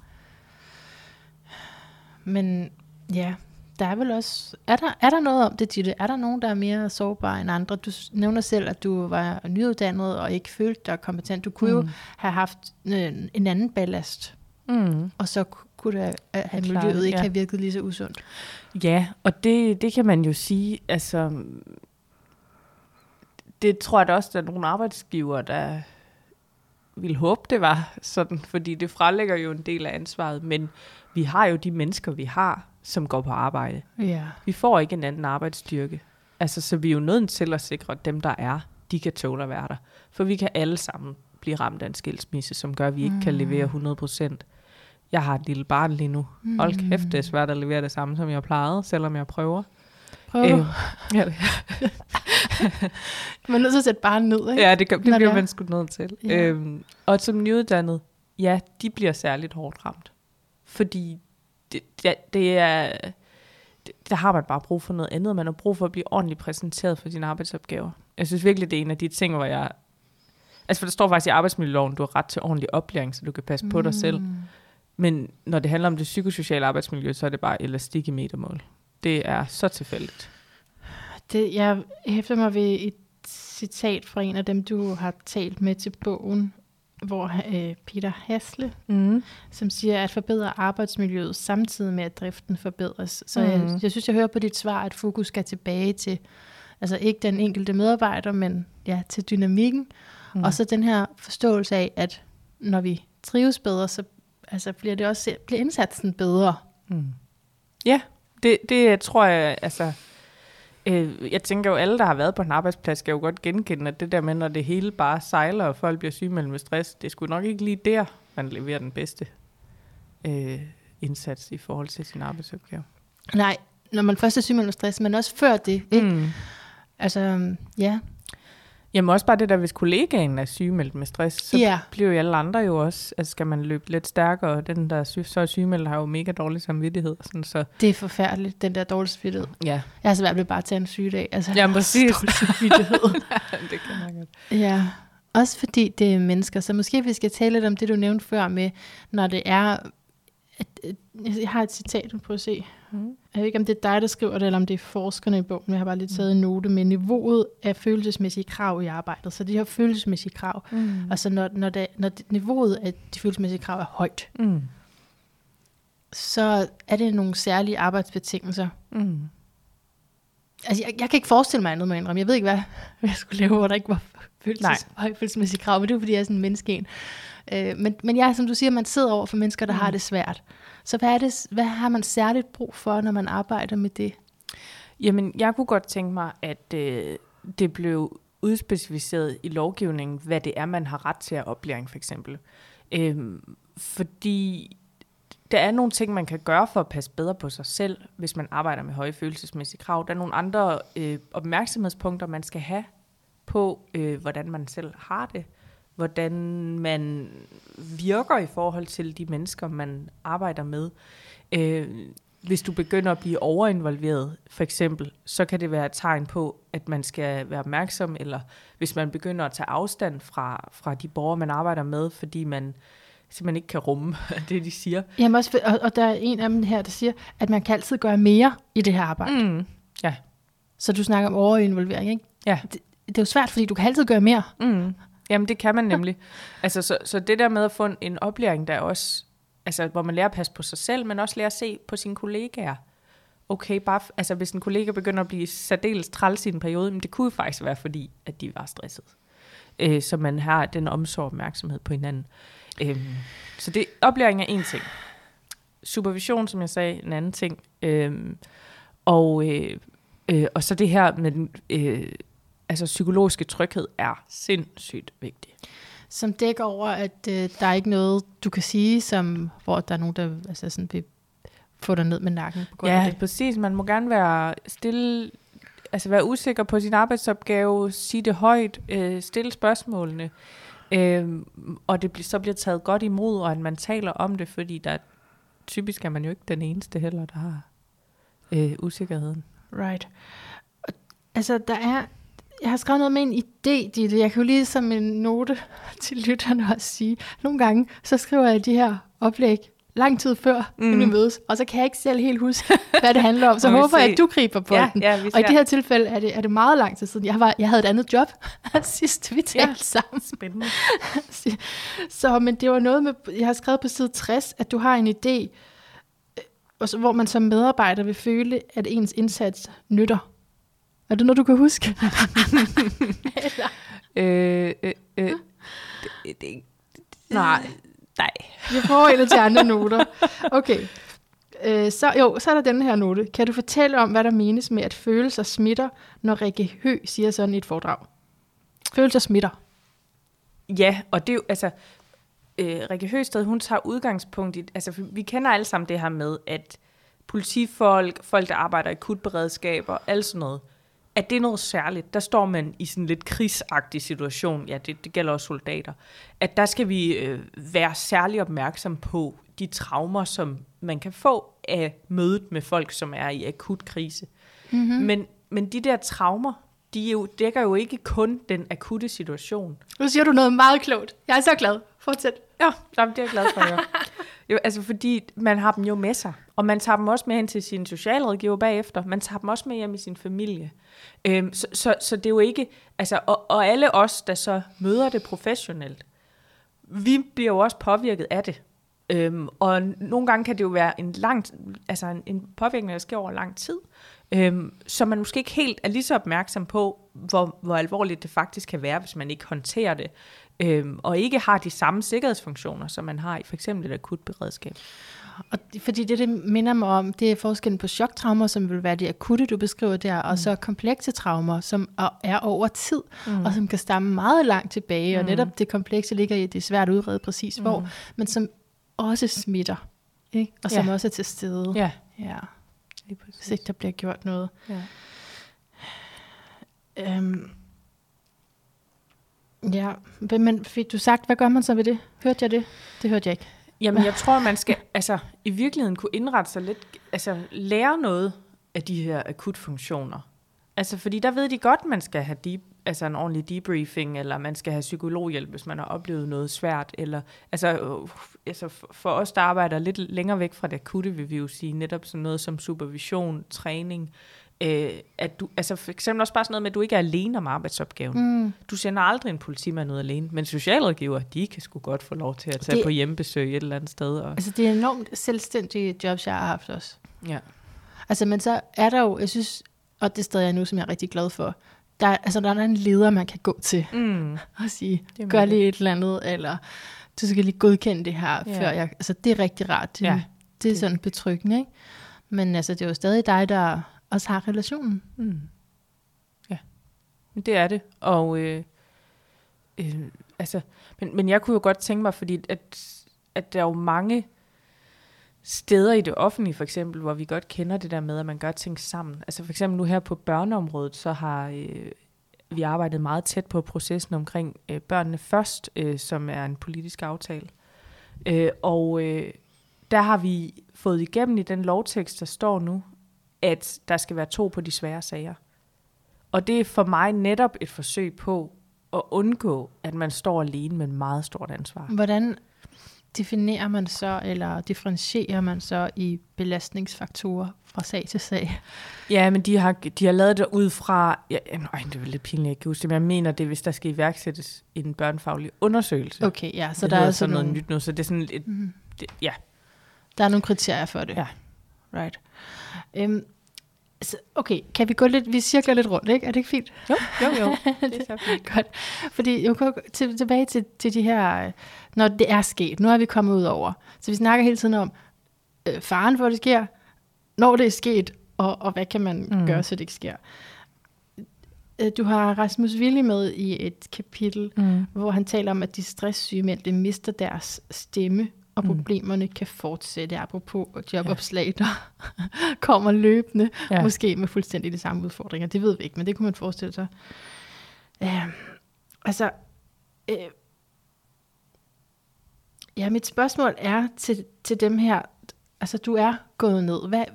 Speaker 1: Men ja, der er vel også, er der, er der noget om det, Gitte? Er der nogen, der er mere sårbare end andre? Du nævner selv, at du var nyuddannet og ikke følte dig kompetent. Du kunne mm. jo have haft øh, en anden ballast,
Speaker 2: Mm.
Speaker 1: og så ku- kunne det, have
Speaker 2: klart,
Speaker 1: miljøet ikke
Speaker 2: ja.
Speaker 1: have virket lige så usundt.
Speaker 2: Ja, og det, det kan man jo sige, altså, det tror jeg da også, der er nogle arbejdsgiver, der vil håbe, det var sådan, fordi det frelægger jo en del af ansvaret, men vi har jo de mennesker, vi har, som går på arbejde.
Speaker 1: Ja.
Speaker 2: Vi får ikke en anden arbejdsstyrke. Altså, så vi er jo nødt til at sikre, at dem, der er, de kan tåle at være der. For vi kan alle sammen blive ramt af en skilsmisse, som gør, at vi ikke kan levere 100 procent. Jeg har et lille barn lige nu. Hold kæft, det er svært at levere det samme, som jeg plejede, selvom jeg prøver.
Speaker 1: Prøv.
Speaker 2: Øh, (laughs) ja, (laughs)
Speaker 1: Man er nødt til at sætte barnet ned, ikke?
Speaker 2: ja, det, gør, det
Speaker 1: Når det
Speaker 2: bliver
Speaker 1: er.
Speaker 2: man sgu nødt til.
Speaker 1: Ja.
Speaker 2: Øhm, og som nyuddannet, ja, de bliver særligt hårdt ramt. Fordi det, det, det er... det- Der har man bare brug for noget andet. Man har brug for at blive ordentligt præsenteret for sine arbejdsopgaver. Jeg synes virkelig, det er en af de ting, hvor jeg... Altså, for der står faktisk i arbejdsmiljøloven, du har ret til ordentlig oplæring, så du kan passe mm. på dig selv. men når det handler om det psykosociale arbejdsmiljø, så er det bare elastik i metermål. Det er så tilfældigt.
Speaker 1: Det, jeg hæfter mig ved et citat fra en af dem, du har talt med til bogen, hvor øh, Peter Hasle,
Speaker 2: Mm.
Speaker 1: som siger, at forbedre arbejdsmiljøet samtidig med, at driften forbedres. Så mm. Jeg, jeg synes, jeg hører på dit svar, at fokus skal tilbage til, altså ikke den enkelte medarbejder, men ja, til dynamikken. Mm. Og så den her forståelse af, at når vi trives bedre, så altså, bliver, det også, bliver indsatsen bedre.
Speaker 2: Mm. Ja, det, det tror jeg, altså... Øh, jeg tænker jo, alle, der har været på en arbejdsplads, skal jo godt genkende, at det der med, når det hele bare sejler, og folk bliver sygemeldt med stress, det skulle nok ikke lige der, man leverer den bedste øh, indsats i forhold til sin arbejdsopgave.
Speaker 1: Nej, når man først er syg med stress, men også før det. Ikke?
Speaker 2: Mm.
Speaker 1: Altså, ja.
Speaker 2: Jamen også bare det der, hvis kollegaen er sygemeldt med stress, så
Speaker 1: Ja.
Speaker 2: bliver jo alle andre jo også, altså skal man løbe lidt stærkere, og den der er syg, så er sygemeldt har jo mega dårlig samvittighed. Sådan, så
Speaker 1: Det er forfærdeligt, den der dårlige samvittighed.
Speaker 2: ja,
Speaker 1: Jeg har svært ved bare at tage en sygedag. Altså,
Speaker 2: Jamen, præcis. (laughs)
Speaker 1: Dårlig samvittighed. (laughs)
Speaker 2: det kan man godt.
Speaker 1: ja. Også fordi det er mennesker. Så måske vi skal tale lidt om det, du nævnte før med, når det er... At, at, jeg har et citat, på at se.
Speaker 2: Mm.
Speaker 1: Jeg ved ikke, om det er dig, der skriver det, eller om det er forskerne i bogen. Jeg har bare lige taget en note med niveauet af følelsesmæssige krav i arbejdet. Så de her følelsesmæssige krav.
Speaker 2: Mm.
Speaker 1: Og så når, når, det, når det, niveauet af de følelsesmæssige krav er højt,
Speaker 2: Mm.
Speaker 1: så er det nogle særlige arbejdsbetingelser.
Speaker 2: Mm.
Speaker 1: Altså, jeg, jeg kan ikke forestille mig andet med indrømme. Jeg ved ikke, hvad, hvad jeg skulle lave, hvor der ikke var følelses,
Speaker 2: Nej.
Speaker 1: høj følelsesmæssige krav, men det er fordi jeg er sådan en menneske en. Øh, men, men jeg, som du siger, man sidder over for mennesker, der mm. har det svært. Så hvad, er det, hvad har man særligt brug for, når man arbejder med det?
Speaker 2: Jamen, jeg kunne godt tænke mig, at øh, det blev udspecificeret i lovgivningen, hvad det er, man har ret til at oplæring, for eksempel. Øhm, fordi der er nogle ting, man kan gøre for at passe bedre på sig selv, hvis man arbejder med høje følelsesmæssige krav. Der er nogle andre øh, opmærksomhedspunkter, man skal have på, øh, hvordan man selv har det, hvordan man virker i forhold til de mennesker, man arbejder med. Øh, hvis du begynder at blive overinvolveret, for eksempel, så kan det være et tegn på, at man skal være opmærksom, eller hvis man begynder at tage afstand fra, fra de borgere, man arbejder med, fordi man simpelthen ikke kan rumme (laughs) det, de siger.
Speaker 1: Jamen også, og, og der er en af dem her, der siger, at man kan altid gøre mere i det her arbejde. Mm.
Speaker 2: Ja.
Speaker 1: Så du snakker om overinvolvering, ikke?
Speaker 2: Ja.
Speaker 1: Det, det er jo svært, fordi du kan altid gøre mere.
Speaker 2: Mm. Jamen, det kan man nemlig. altså, så, så det der med at få en, oplæring, der også, altså, hvor man lærer at passe på sig selv, men også lærer at se på sine kollegaer. Okay, bare, altså, hvis en kollega begynder at blive særdeles træls i en periode, men det kunne jo faktisk være fordi, at de var stresset. Øh, så man har den omsorg og opmærksomhed på hinanden. Øh, så det, oplæring er en ting. Supervision, som jeg sagde, en anden ting. Øh, og, øh, øh, og så det her med den, øh, altså psykologiske tryghed er sindssygt vigtig.
Speaker 1: Som dækker over, at øh, der er ikke noget, du kan sige, som, hvor der er nogen, der altså sådan, vil få dig ned med nakken på grund af
Speaker 2: Ja,
Speaker 1: det.
Speaker 2: præcis. Man må gerne være stille, altså være usikker på sin arbejdsopgave, sige det højt, øh, stille spørgsmålene, øh, og det bl- så bliver taget godt imod, og at man taler om det, fordi der typisk er man jo ikke den eneste heller, der har øh, usikkerheden.
Speaker 1: Right. Altså, der er... Jeg har skrevet noget med en idé, Ditte. Jeg kan jo lige som en note (laughs) til lytterne også sige, nogle gange, så skriver jeg de her oplæg lang tid før, mm. Vi mødes, og så kan jeg ikke selv helt huske, (laughs) hvad det handler om. Så håber jeg, at du griber på den.
Speaker 2: ja,
Speaker 1: Og i det her tilfælde er det, er det meget lang tid siden. Jeg, var, jeg havde et andet job, (laughs) sidst vi talte
Speaker 2: Ja.
Speaker 1: ja. sammen.
Speaker 2: spændende.
Speaker 1: Så, men det var noget med, jeg har skrevet på side 60, at du har en idé, øh, og så, hvor man som medarbejder vil føle, at ens indsats nytter. Er det noget, du kan huske? (laughs)
Speaker 2: Øh, øh, øh, det, det,
Speaker 1: Nej.
Speaker 2: nej.
Speaker 1: Vi prøver en af de andre noter. Okay. Øh, så, jo, så er der den her note. Kan du fortælle om, hvad der menes med, at følelser smitter, når Rikke Hø siger sådan i et foredrag? Følelser smitter.
Speaker 2: Ja, og det er jo, altså, øh, Rikke Høsted, hun tager udgangspunkt i, altså, vi kender alle sammen det her med, at politifolk, folk, der arbejder i akutberedskaber, alt sådan noget, at det er noget særligt. Der står man i sådan lidt krigsagtig situation, ja, det, det gælder også soldater, at der skal vi øh, være særlig opmærksom på de traumer, som man kan få af mødet med folk, som er i akut krise. Mm-hmm. Men, men de der traumer, de jo, dækker jo ikke kun den akutte situation.
Speaker 1: Nu siger du noget meget klogt. Jeg er så glad. Fortsæt.
Speaker 2: Ja, jamen, det er jeg glad for høre. Jo, altså fordi man har dem jo med sig, og man tager dem også med hen til sin socialrådgiver bagefter, man tager dem også med hjem i sin familie. Øhm, så, så, så det er jo ikke, altså, og, og alle os, der så møder det professionelt, vi bliver jo også påvirket af det. Øhm, og nogle gange kan det jo være en lang, altså en, en påvirkning, der sker over lang tid, øhm, så man måske ikke helt er lige så opmærksom på, hvor, hvor alvorligt det faktisk kan være, hvis man ikke håndterer det, øhm, og ikke har de samme sikkerhedsfunktioner, som man har i for eksempel et akut beredskab.
Speaker 1: Og det, fordi det, det minder mig om, det er forskellen på choktraumer, som vil være de akutte, du beskriver der, mm. og så komplekse traumer, som er over tid, mm. og som kan stamme meget langt tilbage, mm. og netop det komplekse ligger i, at det er svært at udrede præcis hvor, mm. men som også smitter, ikke? og som ja. også er til stede.
Speaker 2: Ja.
Speaker 1: ja. Hvis ikke der bliver gjort noget. Ja. Øhm, ja, men fik du sagt, hvad gør man så ved det? Hørte jeg det? Det hørte jeg ikke.
Speaker 2: Jamen, jeg tror, man skal altså, i virkeligheden kunne indrette sig lidt, altså lære noget af de her akutfunktioner. Altså, fordi der ved de godt, man skal have deep, altså en ordentlig debriefing, eller man skal have psykologhjælp, hvis man har oplevet noget svært. Eller, altså, uh, altså for os, der arbejder lidt længere væk fra det akutte, vil vi jo sige, netop sådan noget som supervision, træning, øh, at du, altså for eksempel også bare sådan noget med, at du ikke er alene om arbejdsopgaven. Mm. Du sender aldrig en politimand ud alene, men socialrådgiver, de kan sgu godt få lov til at tage det, på hjemmebesøg et eller andet sted. Og...
Speaker 1: Altså det er enormt selvstændige jobs, jeg har haft også.
Speaker 2: Ja.
Speaker 1: Altså men så er der jo, jeg synes, og det sted jeg nu, som jeg er rigtig glad for, der, altså, der er en leder, man kan gå til mm. og sige, gør lige et eller andet, eller du skal lige godkende det her, ja. før jeg... Altså, det er rigtig rart. Det, ja. det er sådan betryggende, ikke? Men altså, det er jo stadig dig, der også har relationen. Mm.
Speaker 2: Ja, men det er det. Og øh, øh, altså, men, men jeg kunne jo godt tænke mig, fordi at, at der er jo mange steder i det offentlige, for eksempel, hvor vi godt kender det der med, at man gør ting sammen. Altså for eksempel nu her på børneområdet, så har øh, vi arbejdet meget tæt på processen omkring øh, børnene først, øh, som er en politisk aftale. Øh, og øh, der har vi fået igennem i den lovtekst, der står nu, at der skal være to på de svære sager. Og det er for mig netop et forsøg på at undgå, at man står alene med en meget stort ansvar.
Speaker 1: Hvordan definerer man så, eller differentierer man så i belastningsfaktorer fra sag til sag?
Speaker 2: Ja, men de har, de har lavet det ud fra, ja, nej, det er lidt pinligt, jeg kan huske men jeg mener det, hvis der skal iværksættes en børnefaglig undersøgelse.
Speaker 1: Okay, ja, så
Speaker 2: det
Speaker 1: der er
Speaker 2: sådan noget nogle... nyt nu, så det er sådan et, mm. det, ja.
Speaker 1: Der er nogle kriterier for det.
Speaker 2: Ja.
Speaker 1: Right. Um, okay, kan vi gå lidt, vi cirkler lidt rundt, ikke? Er det ikke fint?
Speaker 2: Jo, jo, jo. (laughs) det er så fint.
Speaker 1: Godt. Fordi jeg kan til, tilbage til, til de her, når det er sket, nu er vi kommet ud over. Så vi snakker hele tiden om øh, faren for, at det sker, når det er sket, og, og hvad kan man mm. gøre, så det ikke sker. Øh, du har Rasmus Willi med i et kapitel, mm. hvor han taler om, at de stresssyge mænd, det mister deres stemme, og mm. problemerne mm. kan fortsætte, apropos jobopslag, ja. der (laughs) kommer løbende, ja. måske med fuldstændig de samme udfordringer. Det ved vi ikke, men det kunne man forestille sig. Uh, altså, uh, ja, mit spørgsmål er til, til dem her, altså du er gået ned. Hvad,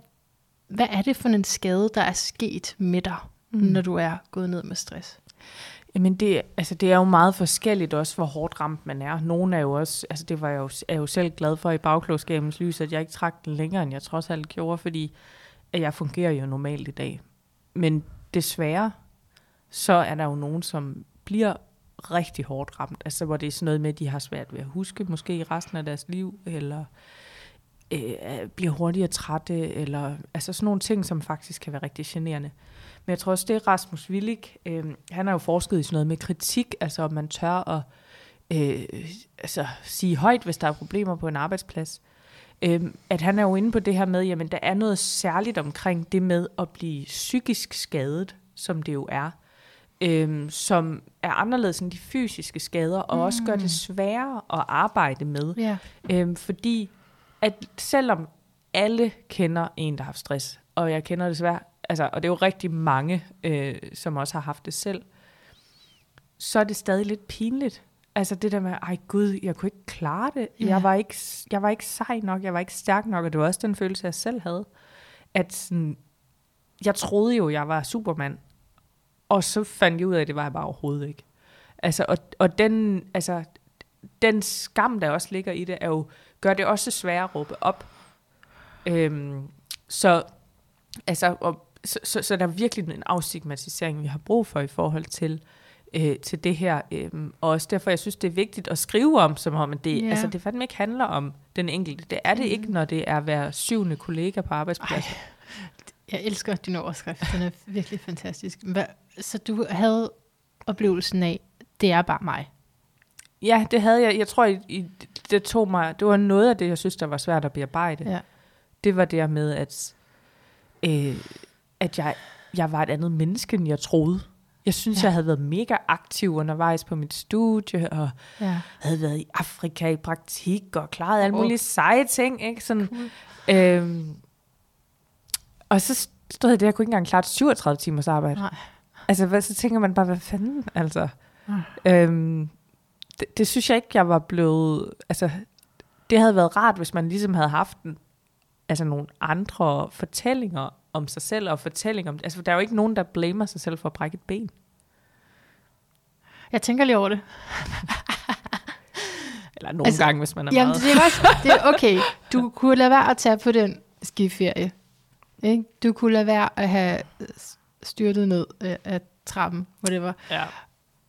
Speaker 1: hvad er det for en skade, der er sket med dig, mm. når du er gået ned med stress?
Speaker 2: Jamen det, altså det er jo meget forskelligt også, hvor hårdt ramt man er. Nogle er jo også, altså det var jeg jo, er jo selv glad for i bagklogskabens lys, at jeg ikke trak den længere, end jeg trods alt gjorde, fordi at jeg fungerer jo normalt i dag. Men desværre, så er der jo nogen, som bliver rigtig hårdt ramt. Altså hvor det er sådan noget med, at de har svært ved at huske, måske i resten af deres liv, eller øh, bliver hurtigere trætte, eller altså sådan nogle ting, som faktisk kan være rigtig generende. Men jeg tror også, det er Rasmus Willig. Øh, han har jo forsket i sådan noget med kritik, altså om man tør at øh, altså, sige højt, hvis der er problemer på en arbejdsplads. Øh, at han er jo inde på det her med, jamen der er noget særligt omkring det med at blive psykisk skadet, som det jo er. Øh, som er anderledes end de fysiske skader, og mm. også gør det mm. sværere at arbejde med.
Speaker 1: Yeah.
Speaker 2: Øh, fordi at selvom alle kender en, der har haft stress, og jeg kender desværre altså, og det er jo rigtig mange, øh, som også har haft det selv, så er det stadig lidt pinligt. Altså det der med, ej gud, jeg kunne ikke klare det. Ja. Jeg, var ikke, jeg var ikke sej nok, jeg var ikke stærk nok, og det var også den følelse, jeg selv havde. At sådan, jeg troede jo, jeg var supermand, og så fandt jeg ud af, at det var jeg bare overhovedet ikke. Altså, og, og den, altså, den skam, der også ligger i det, er jo, gør det også sværere at råbe op. Øhm, så, altså, og, så, så, så der er virkelig en afstigmatisering, vi har brug for i forhold til, øh, til det her. Øh, og også derfor, jeg synes, det er vigtigt at skrive om, som om at det,
Speaker 1: Ja.
Speaker 2: altså, det fandme ikke handler om den enkelte. Det er det
Speaker 1: Mm.
Speaker 2: ikke, når det er hver syvende kollega på arbejdspladsen.
Speaker 1: Jeg elsker din overskrift. Den er virkelig fantastisk. Hvad, så du havde oplevelsen af, det er bare mig.
Speaker 2: Ja, det havde jeg. Jeg tror, i, i, det tog mig, det var noget af det, jeg synes, der var svært at bearbejde.
Speaker 1: Ja.
Speaker 2: Det var det med, at, øh, at jeg, jeg var et andet menneske, end jeg troede. Jeg synes, Ja. jeg havde været mega aktiv undervejs på mit studie, og
Speaker 1: ja.
Speaker 2: havde været i Afrika i praktik, og klaret alle
Speaker 1: Åh.
Speaker 2: mulige seje ting. Ikke? Sådan,
Speaker 1: Cool.
Speaker 2: øhm, og så stod jeg der, jeg kunne ikke engang klare et 37 timers arbejde.
Speaker 1: Nej.
Speaker 2: Altså, hvad, så tænker man bare, hvad fanden, altså.
Speaker 1: Nej.
Speaker 2: Øhm, det, det synes jeg ikke, jeg var blevet... Altså, det havde været rart, hvis man ligesom havde haft en, altså nogle andre fortællinger om sig selv, og fortællinger om... Altså, der er jo ikke nogen, der blamer sig selv for at brække et ben.
Speaker 1: Jeg tænker lige over det.
Speaker 2: Eller nogle
Speaker 1: Altså,
Speaker 2: gange, hvis man er
Speaker 1: Jamen,
Speaker 2: meget...
Speaker 1: det er, også, det er okay. Du kunne lade være at tage på den skiferie. Ikke? Du kunne lade være at have styrtet ned øh, af trappen, hvor det var.
Speaker 2: Ja.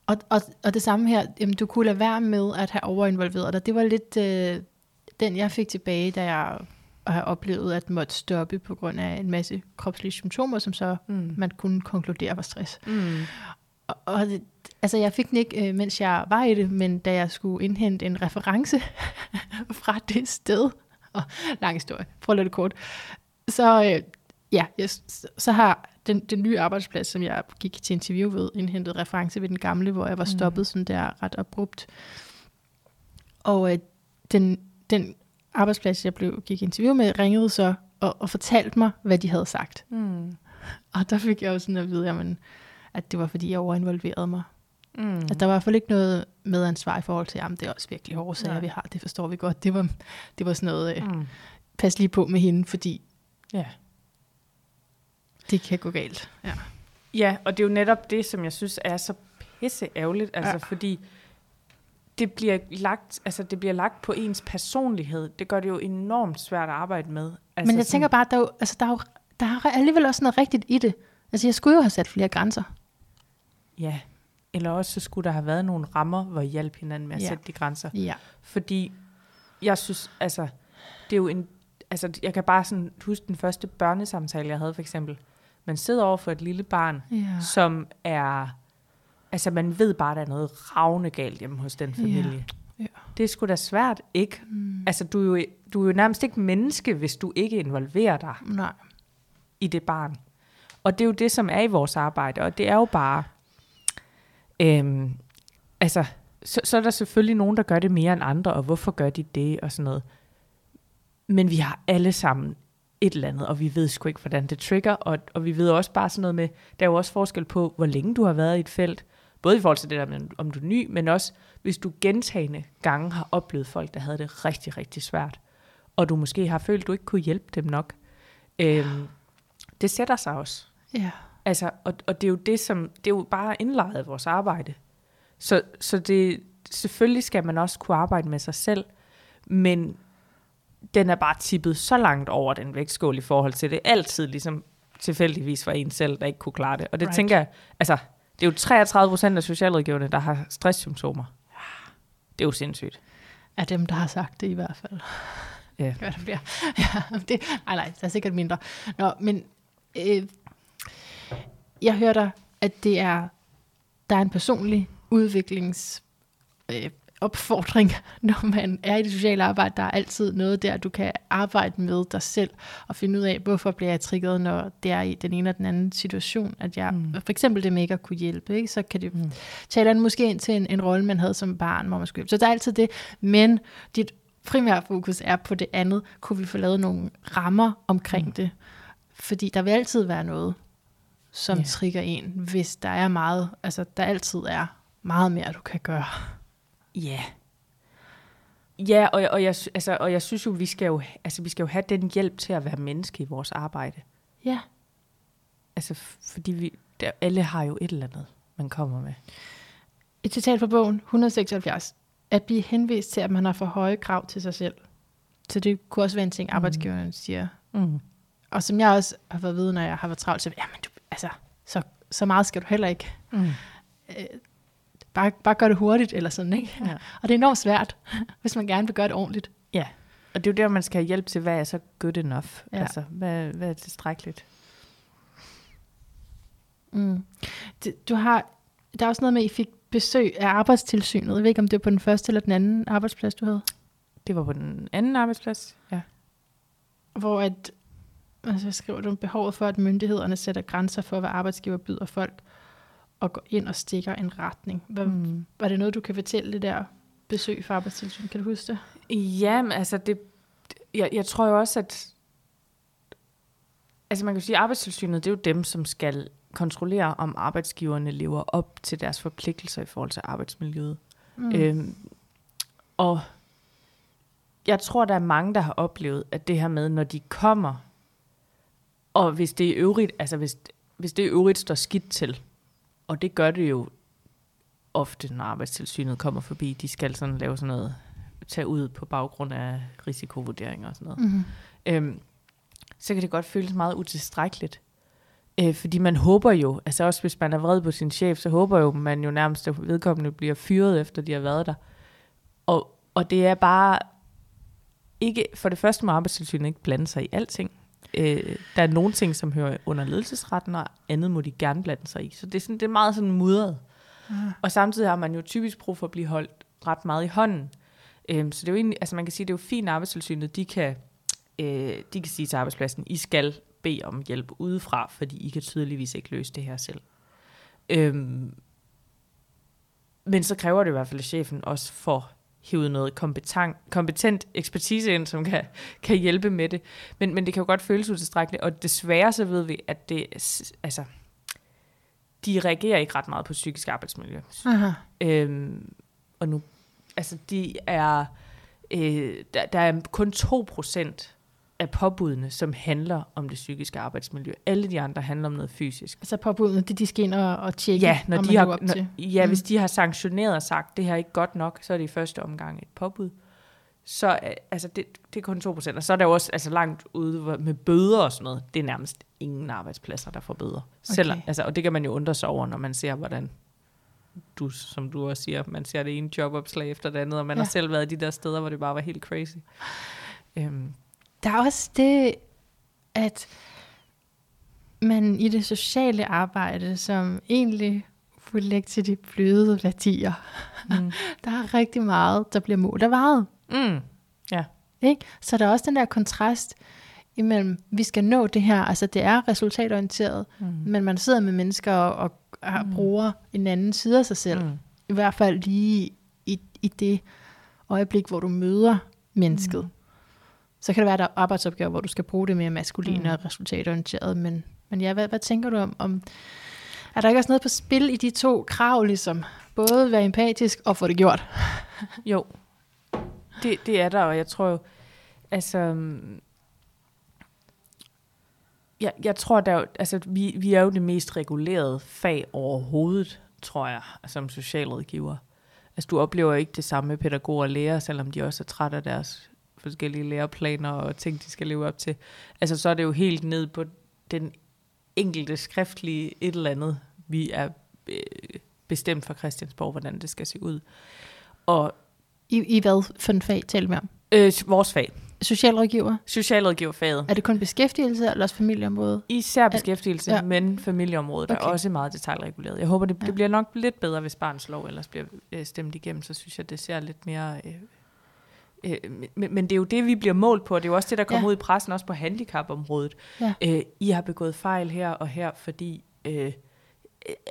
Speaker 1: Og, og, og det samme her, jamen, du kunne lade være med at have overinvolveret dig. Det var lidt øh, den, jeg fik tilbage, da jeg har oplevet at måtte stoppe på grund af en masse kropslige symptomer, som så
Speaker 2: Mm.
Speaker 1: man kunne konkludere var stress.
Speaker 2: Mm.
Speaker 1: Og, og det, altså, jeg fik den ikke, øh, mens jeg var i det, men da jeg skulle indhente en reference (laughs) fra det sted, og lang historie, prøv at lade det kort, så, øh, ja, jeg, så, har den, den nye arbejdsplads, som jeg gik til interview ved, indhentet reference ved den gamle, hvor jeg var stoppet sådan der ret abrupt. Og øh, den, den arbejdsplads, jeg blev, gik interview med, ringede så og, og fortalte mig, hvad de havde sagt.
Speaker 2: Mm.
Speaker 1: Og der fik jeg jo sådan at vide, jamen, at det var, fordi jeg overinvolverede mig.
Speaker 2: Mm.
Speaker 1: At der var i hvert fald ikke noget medansvar i forhold til, jamen det er også virkelig hårde sager,
Speaker 2: Nej.
Speaker 1: vi har, det forstår vi godt. Det var, det var sådan noget, øh,
Speaker 2: Mm.
Speaker 1: pas lige på med hende, fordi
Speaker 2: Ja.
Speaker 1: det kan gå galt. Ja.
Speaker 2: Ja, og det er jo netop det, som jeg synes er så pisse ærgerligt, altså
Speaker 1: Ja.
Speaker 2: ja. fordi det bliver lagt, altså det bliver lagt på ens personlighed. Det gør det jo enormt svært at arbejde med. Altså
Speaker 1: Men jeg tænker bare, at der er, jo, altså, der, er jo, der er alligevel også noget rigtigt i det. Altså jeg skulle jo have sat flere grænser.
Speaker 2: Ja, eller også så skulle der have været nogle rammer, hvor I hjalp hinanden med at
Speaker 1: ja.
Speaker 2: sætte de grænser.
Speaker 1: Ja.
Speaker 2: Fordi jeg synes, altså, det er jo en, altså, jeg kan bare sådan huske den første børnesamtale, jeg havde for eksempel. Man sidder over for et lille barn,
Speaker 1: Ja.
Speaker 2: som er, altså man ved bare, der er noget ravne galt hjemme hos den familie.
Speaker 1: Ja.
Speaker 2: Det er sgu da svært, ikke?
Speaker 1: Mm.
Speaker 2: Altså, du er, jo, du er jo nærmest ikke menneske, hvis du ikke involverer dig
Speaker 1: Nej.
Speaker 2: i det barn. Og det er jo det, som er i vores arbejde, og det er jo bare, øhm, altså, så, så er der selvfølgelig nogen, der gør det mere end andre, og hvorfor gør de det, og sådan noget. Men vi har alle sammen et eller andet, og vi ved sgu ikke, hvordan det trigger, og, og vi ved også bare sådan noget med, der er jo også forskel på, hvor længe du har været i et felt, både i forhold til det der med, om du er ny, men også hvis du gentagende gange har oplevet folk, der havde det rigtig, rigtig svært, og du måske har følt, at du ikke kunne hjælpe dem nok. Øhm, det sætter sig også.
Speaker 1: Ja.
Speaker 2: Altså, og, og det er jo det, som, det er jo bare indlejet af vores arbejde. Så, så det, selvfølgelig skal man også kunne arbejde med sig selv, men den er bare tippet så langt over den vægtskål i forhold til det. Altid ligesom tilfældigvis var en selv, der ikke kunne klare det. Og det
Speaker 1: right.
Speaker 2: tænker jeg, altså, det er jo 33 procent af socialrådgiverne, der har stresssymptomer. Det er jo sindssygt.
Speaker 1: Af dem, der har sagt det i hvert fald.
Speaker 2: Ja. (laughs)
Speaker 1: Hvad der bliver. Ja, det, nej, nej, der er sikkert mindre. Nå, men øh, jeg hører dig, at det er, der er en personlig udviklings øh, opfordring, (laughs) når man er i det sociale arbejde. Der er altid noget der, du kan arbejde med dig selv og finde ud af, hvorfor bliver jeg trigget, når det er i den ene eller den anden situation. At jeg, mm. For eksempel det med ikke at kunne hjælpe, ikke? så kan det
Speaker 2: Mm.
Speaker 1: taler den måske ind til en, en rolle, man havde som barn, hvor man skulle hjælpe. Så der er altid det, men dit primære fokus er på det andet. Kunne vi få lavet nogle rammer omkring mm. Det? Fordi der vil altid være noget, som
Speaker 2: Ja.
Speaker 1: trigger en, hvis der er meget, altså der altid er meget mere, du kan gøre.
Speaker 2: Ja. Ja, og, og, jeg, altså, og jeg synes jo, vi skal jo, altså, vi skal jo have den hjælp til at være menneske i vores arbejde.
Speaker 1: Ja.
Speaker 2: Altså, fordi vi, der, alle har jo et eller andet, man kommer med.
Speaker 1: Et citat fra bogen, 176. at blive henvist til, at man har for høje krav til sig selv. Så det kunne også være en ting, arbejdsgiveren siger.
Speaker 2: Mm.
Speaker 1: Og som jeg også har fået at vide, når jeg har været travlt, så jamen, du, altså, så, så meget skal du heller ikke.
Speaker 2: Mm.
Speaker 1: Øh, bare, bare gør det hurtigt, eller sådan, ikke?
Speaker 2: Ja.
Speaker 1: Og det er enormt svært, (laughs) hvis man gerne vil gøre det ordentligt.
Speaker 2: Ja, og det er jo der, man skal have hjælp til, hvad er så good enough?
Speaker 1: Ja.
Speaker 2: Altså, hvad, hvad er tilstrækkeligt?
Speaker 1: Mm. Du har, der er også noget med, at I fik besøg af arbejdstilsynet. Jeg ved ikke, om det var på den første eller den anden arbejdsplads, du havde.
Speaker 2: Det var på den anden arbejdsplads. Ja.
Speaker 1: Hvor at, altså skriver du, behovet for, at myndighederne sætter grænser for, hvad arbejdsgiver byder folk, og går ind og stikker en retning. Hvad, mm. Var det noget, du kan fortælle det der besøg fra arbejdstilsynet? Kan du huske det?
Speaker 2: Jamen, altså, det, jeg, jeg tror jo også, at altså man kan sige, at arbejdstilsynet, det er jo dem, som skal kontrollere, om arbejdsgiverne lever op til deres forpligtelser i forhold til arbejdsmiljøet. Mm. Øhm, og jeg tror, der er mange, der har oplevet, at det her med, når de kommer, og hvis det er øvrigt, altså hvis, hvis det er øvrigt står skidt til, og det gør det jo ofte, når arbejdstilsynet kommer forbi, de skal sådan lave sådan noget, tage ud på baggrund af risikovurderinger og sådan noget.
Speaker 1: Mm.
Speaker 2: Øhm, så kan det godt føles meget utilstrækkeligt. Øh, fordi man håber jo, altså også hvis man er vred på sin chef, så håber jo man jo nærmest, at vedkommende bliver fyret, efter de har været der. Og, og det er bare ikke, for det første må arbejdstilsynet ikke blande sig i alting. Øh, der er nogle ting, som hører under ledelsesretten, og andet må de gerne blande sig i. Så det er, sådan, det er meget sådan mudret.
Speaker 1: Ah.
Speaker 2: Og samtidig har man jo typisk brug for at blive holdt ret meget i hånden. Øhm, så det er jo egentlig, altså man kan sige, det er jo fint, at arbejdstilsynet, de kan, øh, de kan sige til arbejdspladsen, I skal bede om hjælp udefra, fordi I kan tydeligvis ikke løse det her selv. Øhm, men så kræver det i hvert fald, at chefen også får hivet noget kompetent, kompetent ekspertise ind, som kan, kan hjælpe med det. Men, men det kan jo godt føles utilstrækkeligt, og desværre så ved vi, at det, altså, de reagerer ikke ret meget på psykisk arbejdsmiljø.
Speaker 1: Aha.
Speaker 2: Øhm, og nu, altså de er, øh, der, der er kun 2% af påbudene, som handler om det psykiske arbejdsmiljø. Alle de andre handler om noget fysisk.
Speaker 1: Altså påbudene, det de skal ind og, og tjekke,
Speaker 2: Ja, når de har,
Speaker 1: op
Speaker 2: når,
Speaker 1: til.
Speaker 2: ja
Speaker 1: Mm.
Speaker 2: hvis de har sanktioneret og sagt, det her er ikke godt nok, så er det i første omgang et påbud. Så øh, altså det, det er kun 2%, og så er der jo også altså langt ude med bøder og sådan noget. Det er nærmest ingen arbejdspladser, der får bøder. Okay. Selv, altså, og det kan man jo undre sig over, når man ser, hvordan du, som du også siger, man ser det ene jobopslag efter det andet, og man. Ja. har selv været i de der steder, hvor det bare var helt crazy. Øhm,
Speaker 1: Der er også det, at man i det sociale arbejde, som egentlig vil lægge til de bløde værdier,
Speaker 2: mm. (laughs)
Speaker 1: der er rigtig meget, der bliver målt og vejet.
Speaker 2: Mm.
Speaker 1: Ikke? Så der er også den der kontrast imellem, vi skal nå det her, altså det er resultatorienteret,
Speaker 2: Mm.
Speaker 1: men man sidder med mennesker og, og
Speaker 2: Mm.
Speaker 1: bruger en anden side af sig selv.
Speaker 2: Mm.
Speaker 1: I hvert fald lige i, i det øjeblik, hvor du møder mennesket.
Speaker 2: Mm.
Speaker 1: Så kan det være, at der er arbejdsopgaver, hvor du skal bruge det mere maskuline
Speaker 2: Mm.
Speaker 1: mm. og resultatorienteret. Men, men ja, hvad, hvad tænker du om, om... Er der ikke også noget på spil i de to krav, ligesom? Både være empatisk og få det gjort.
Speaker 2: Jo, det, det er der, og jeg tror jo, altså, øhm, jeg, jeg tror, der er altså, vi, vi er jo det mest regulerede fag overhovedet, tror jeg, som socialrådgiver. Altså, du oplever ikke det samme med pædagoger og lærere, selvom de også er trætte af deres forskellige læreplaner og ting, de skal leve op til. Altså, så er det jo helt ned på den enkelte skriftlige et eller andet, vi er øh, bestemt fra Christiansborg, hvordan det skal se ud. Og
Speaker 1: I, I hvad for en fag taler vi om?
Speaker 2: Øh, vores fag.
Speaker 1: Socialrådgiver?
Speaker 2: Socialrådgiverfaget.
Speaker 1: Er det kun beskæftigelse eller også familieområde?
Speaker 2: Især beskæftigelse,
Speaker 1: Ja.
Speaker 2: men familieområdet okay. er også meget detaljreguleret. Jeg håber, det,
Speaker 1: Ja.
Speaker 2: det bliver nok lidt bedre, hvis barns lov ellers bliver øh, stemt igennem, så synes jeg, det ser lidt mere... Øh, øh, men, men det er jo det, vi bliver målt på, og det er jo også det, der kommer
Speaker 1: Ja.
Speaker 2: ud i pressen, også på handicapområdet.
Speaker 1: Ja.
Speaker 2: Øh, I har begået fejl her og her, fordi... Øh,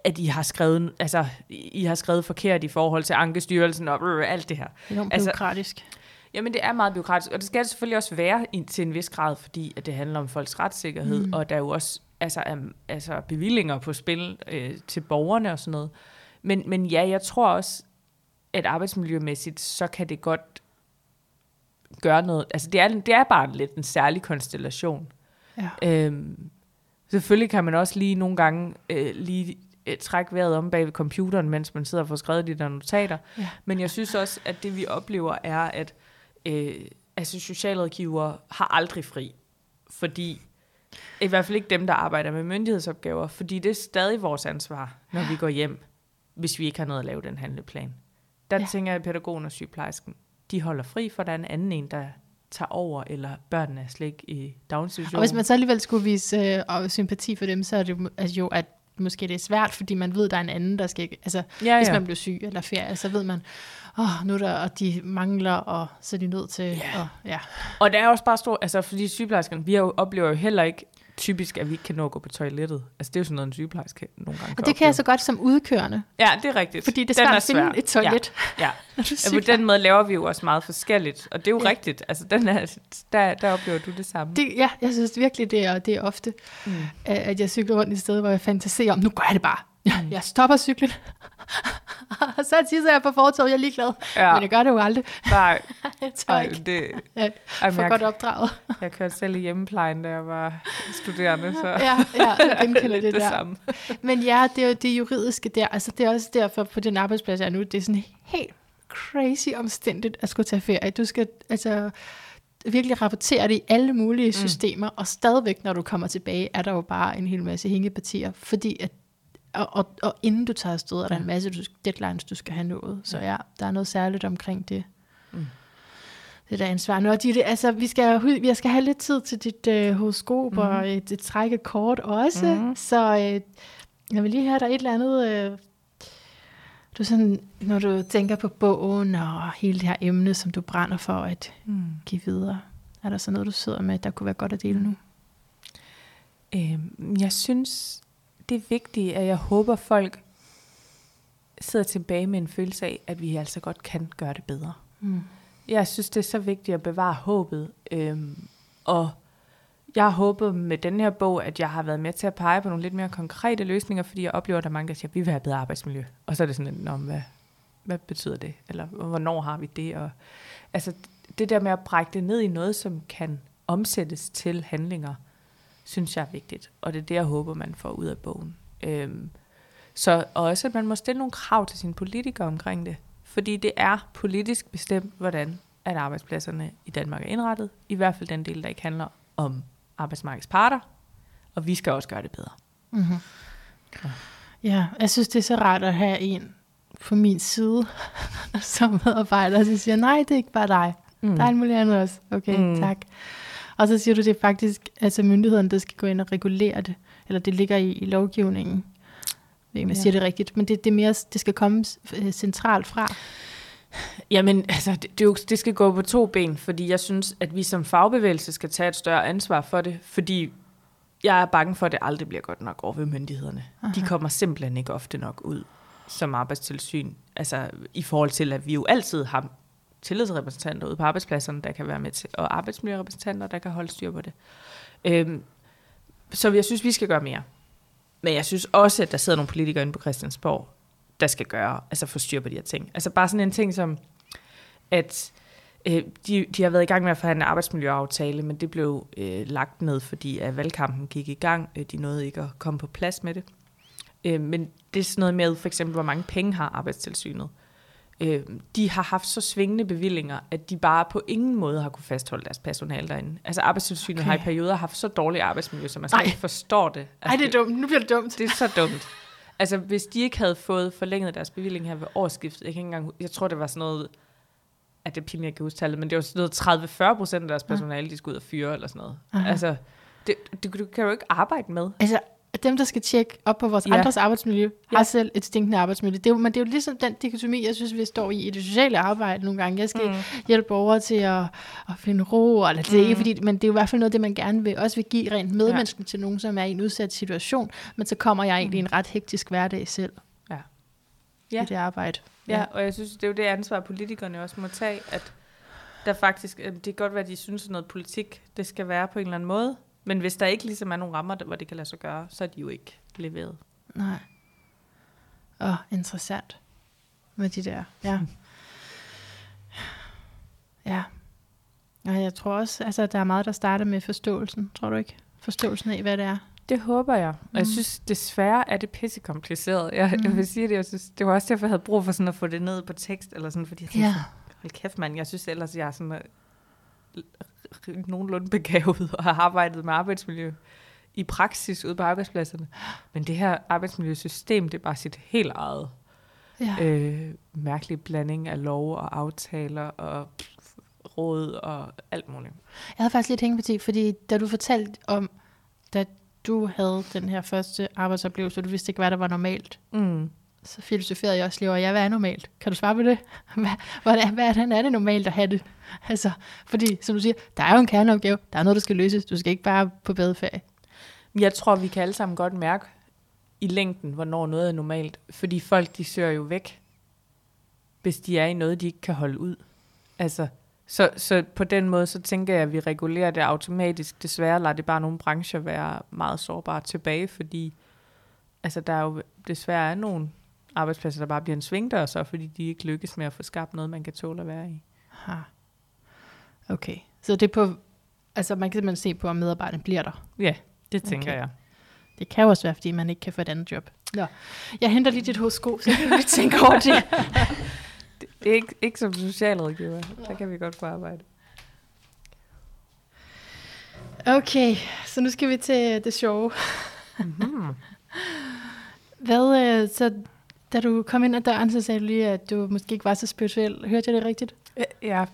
Speaker 2: at I har skrevet, altså, I har skrevet forkert i forhold til Ankestyrelsen og øh, alt det her.
Speaker 1: Enormt
Speaker 2: Altså-
Speaker 1: byråkratisk.
Speaker 2: Jamen, det er meget byråkratisk, og det skal det selvfølgelig også være i, til en vis grad, fordi at det handler om folks retssikkerhed,
Speaker 1: mm.
Speaker 2: og der er jo også altså, um, altså bevillinger på spil øh, til borgerne og sådan noget. Men, men ja, jeg tror også, at arbejdsmiljømæssigt, så kan det godt gøre noget. Altså, det er, det er bare lidt en særlig konstellation.
Speaker 1: Ja.
Speaker 2: Øhm, selvfølgelig kan man også lige nogle gange øh, lige øh, trække vejret om bag ved computeren, mens man sidder og får skrevet de der notater.
Speaker 1: Ja.
Speaker 2: Men jeg synes også, at det vi oplever er, at øh, altså, socialrådgivere har aldrig fri. Fordi, i hvert fald ikke dem, der arbejder med myndighedsopgaver, fordi det er stadig vores ansvar, når vi går hjem, hvis vi ikke har noget at lave den handleplan. Der
Speaker 1: ja.
Speaker 2: tænker jeg, at pædagogen og sygeplejersken, de holder fri, for der er en anden en, der tager over, eller børnene er slet ikke i
Speaker 1: Og
Speaker 2: daginstitutionen.
Speaker 1: hvis man så alligevel skulle vise øh, og sympati for dem, så er det jo, altså jo, at måske det er svært, fordi man ved, at der er en anden, der skal... Altså,
Speaker 2: ja,
Speaker 1: hvis
Speaker 2: ja.
Speaker 1: man bliver syg eller ferie, så ved man, åh, oh, nu er der, og de mangler, og så er de nødt til...
Speaker 2: Ja.
Speaker 1: Og, ja.
Speaker 2: Og det er også bare stort, altså fordi sygeplejerskerne, vi jo, oplever jo heller ikke typisk, at vi ikke kan nå at gå på toilettet. Altså det er jo sådan noget, en sygeplejerske nogle gange
Speaker 1: Og det kan jeg så godt som udkørende,
Speaker 2: Ja, det er rigtigt.
Speaker 1: fordi det er svært at finde et toilet,
Speaker 2: Ja, ja. (laughs) ja. på den måde laver vi jo også meget forskelligt, og det er jo
Speaker 1: Ja.
Speaker 2: rigtigt. Altså den er, der, der oplever du det samme.
Speaker 1: Det, ja, jeg synes virkelig, det er, det er ofte,
Speaker 2: Mm.
Speaker 1: at jeg cykler rundt i stedet, hvor jeg fantaserer om, nu gør jeg det bare. Jeg,
Speaker 2: Mm.
Speaker 1: jeg stopper cyklen. og (laughs) så tisser jeg på fortovet, jeg er ligeglad. Ja. Men jeg gør det jo aldrig.
Speaker 2: nej, (laughs)
Speaker 1: Jeg tør ikke.
Speaker 2: det,
Speaker 1: Jeg
Speaker 2: jamen,
Speaker 1: for godt
Speaker 2: jeg,
Speaker 1: opdraget.
Speaker 2: jeg kørte selv i hjemmeplejen, da jeg var studerende, så
Speaker 1: Ja, ja, jeg genkender (laughs) det
Speaker 2: det
Speaker 1: der.
Speaker 2: samme.
Speaker 1: Men ja, det er jo det juridiske der. Altså, det er også derfor på den arbejdsplads, jeg er nu, det er sådan helt crazy omstændigt at skulle tage ferie. Du skal altså virkelig rapportere det i alle mulige systemer, og stadigvæk, når du kommer tilbage, er der jo bare en hel masse hængepartier, fordi at og, og, og inden du tager afsted, er der en masse du, deadlines, du skal have nået. Så ja, der er noget særligt omkring det.
Speaker 2: Mm.
Speaker 1: Det der ansvar. Og de, altså, vi skal, jeg skal have lidt tid til dit øh, horoskop mm. og et, et trække kort også.
Speaker 2: Mhm.
Speaker 1: Så øh, jeg vil lige have dig et eller andet... Øh, du sådan, når du tænker på bogen og hele det her emne, som du brænder for at
Speaker 2: Mm.
Speaker 1: give videre. Er der så noget, du sidder med, der kunne være godt at dele nu?
Speaker 2: Øhm, jeg synes, det er vigtigt, at jeg håber, folk sidder tilbage med en følelse af, at vi altså godt kan gøre det bedre.
Speaker 1: Mm.
Speaker 2: Jeg synes, det er så vigtigt at bevare håbet. Øhm, og jeg har håbet med den her bog, at jeg har været med til at pege på nogle lidt mere konkrete løsninger, fordi jeg oplever, at der er mange, der siger, at vi vil have bedre arbejdsmiljø. Og så er det sådan, lidt, "Nå, men hvad, hvad betyder det? Eller hvornår har vi det? Og, altså det der med at brække det ned i noget, som kan omsættes til handlinger, synes jeg er vigtigt. Og det er det, jeg håber, man får ud af bogen. Øhm, så og også, at man må stille nogle krav til sine politikere omkring det. Fordi det er politisk bestemt, hvordan at arbejdspladserne i Danmark er indrettet. I hvert fald den del, der ikke handler om arbejdsmarkedets parter. Og vi skal også gøre det bedre.
Speaker 1: Mm-hmm. Ja, jeg synes, det er så rart at have en på min side (laughs) som medarbejder, der siger, nej, det er ikke bare dig. Mm. Der er alt muligt andet også. Okay, mm.
Speaker 2: Mm.
Speaker 1: tak. Og så siger du, det er faktisk altså myndighederne, der skal gå ind og regulere det, eller det ligger i, i lovgivningen. Jeg ved ikke, om jeg
Speaker 2: Ja.
Speaker 1: siger det rigtigt, men det, det, er mere, det skal komme øh, centralt fra.
Speaker 2: Jamen, altså, det, det, det skal gå på to ben, fordi jeg synes, at vi som fagbevægelse skal tage et større ansvar for det, fordi jeg er bange for, at det aldrig bliver godt nok over ved myndighederne. Aha. De kommer simpelthen ikke ofte nok ud som arbejdstilsyn, altså i forhold til, at vi jo altid har tillidsrepræsentanter ude på arbejdspladserne, der kan være med til, og arbejdsmiljørepræsentanter, der kan holde styr på det. Øhm, så jeg synes, vi skal gøre mere. Men jeg synes også, at der sidder nogle politikere inde på Christiansborg, der skal gøre, altså få styr på de her ting. Altså bare sådan en ting som, at øh, de, de har været i gang med at forhandle arbejdsmiljøaftale, men det blev øh, lagt ned, fordi at valgkampen gik i gang. Øh, de nåede ikke at komme på plads med det. Øh, men det er sådan noget med, for eksempel, hvor mange penge har arbejdstilsynet. Øh, de har haft så svingende bevillinger, at de bare på ingen måde har kunne fastholde deres personale derinde. Altså arbejdstilsynet okay. Har i perioder haft så dårligt arbejdsmiljø, så man slet ikke forstår det.
Speaker 1: Ej, det er dumt. Nu bliver det dumt.
Speaker 2: Det er så dumt. Altså, hvis de ikke havde fået forlænget deres bevilling her ved årsskiftet, jeg kan ikke engang, jeg tror, det var sådan noget, at det er pinligt, jeg kan huske tallet, men det var sådan noget 30-40 procent af deres personale, de skulle ud og fyre, eller sådan noget.
Speaker 1: Aha.
Speaker 2: Altså, det, det, du kan jo ikke arbejde med.
Speaker 1: Altså, dem, der skal tjekke op på vores
Speaker 2: Ja.
Speaker 1: ja. andres arbejdsmiljø,
Speaker 2: Ja.
Speaker 1: har selv et stinkende arbejdsmiljø. Det er, jo, men det er jo ligesom den dikotomi, jeg synes, vi står i i det sociale arbejde nogle gange. Jeg skal mm. hjælpe borgere til at, at finde ro, eller det er ikke
Speaker 2: Mm.
Speaker 1: fordi, men det er jo i hvert fald noget, det man gerne vil, også vil give rent medmenneskeligt ja. til nogen, som er i en udsat situation. Men så kommer jeg egentlig i en ret hektisk hverdag selv
Speaker 2: Ja.
Speaker 1: ja.
Speaker 2: Ja.
Speaker 1: i det arbejde.
Speaker 2: Ja, og jeg synes, det er jo det ansvar, politikerne også må tage, at der faktisk, at det kan godt være, at de synes, at noget politik, det skal være på en eller anden måde, men hvis der ikke ligesom er nogle rammer, hvor det kan lade sig gøre, så er de jo ikke leveret.
Speaker 1: Nej. Åh, interessant. Med de der, ja. Ja. Og jeg tror også, altså, at der er meget, der starter med forståelsen, tror du ikke? Forståelsen af, hvad det er.
Speaker 2: Det håber jeg. Og jeg
Speaker 1: Mm.
Speaker 2: synes desværre er det pisse kompliceret. Jeg, mm. jeg
Speaker 1: Mm.
Speaker 2: vil sige det, jeg synes, det var også derfor, jeg havde brug for sådan at få det ned på tekst, eller sådan, fordi jeg tænkte,
Speaker 1: Ja.
Speaker 2: hold kæft mand, jeg synes ellers, jeg er sådan øh, nogenlunde begavet og har arbejdet med arbejdsmiljø i praksis ude på arbejdspladserne. Men det her arbejdsmiljøsystem, det er bare sit helt eget
Speaker 1: Ja.
Speaker 2: øh, mærkelig blanding af lov og aftaler og råd og alt muligt.
Speaker 1: Jeg havde faktisk lidt hængeparti, fordi da du fortalte om, da du havde den her første arbejdsoplevelse, og du vidste ikke, hvad der var normalt,
Speaker 2: Mm
Speaker 1: så filosoferede jeg også lige over, ja, hvad er normalt? Kan du svare på det? (laughs) Hvad, hvordan, hvordan er det normalt at have det? (laughs) Altså, fordi, som du siger, der er jo en kerneopgave, der er noget, der skal løses, du skal ikke bare på badeferie.
Speaker 2: Jeg tror, vi kan alle sammen godt mærke i længden, hvornår noget er normalt. Fordi folk, de søger jo væk, hvis de er i noget, de ikke kan holde ud. Altså, så, så på den måde, så tænker jeg, at vi regulerer det automatisk. Desværre lader det bare nogle brancher være meget sårbare tilbage, fordi altså, der er jo desværre er nogle arbejdspladser, der bare bliver en svingdør, så fordi de ikke lykkes med at få skabt noget, man kan tåle at være i.
Speaker 1: Ha. Okay, så det er på, altså man kan simpelthen se på, om medarbejderne bliver der.
Speaker 2: Ja, det tænker
Speaker 1: Okay.
Speaker 2: jeg.
Speaker 1: Det kan også være, fordi man ikke kan få et andet job. Nå. Jeg henter lige dit horoskop, så jeg kan lige tænke over det. (laughs)
Speaker 2: Det er ikke, ikke som socialrådgiver. Der kan vi godt få arbejde.
Speaker 1: Okay, så nu skal vi til det sjove.
Speaker 2: Mm-hmm.
Speaker 1: Hvad, øh, så da du kom ind ad døren, så sagde du lige, at du måske ikke var så spirituel. Hørte jeg det rigtigt?
Speaker 2: Ja,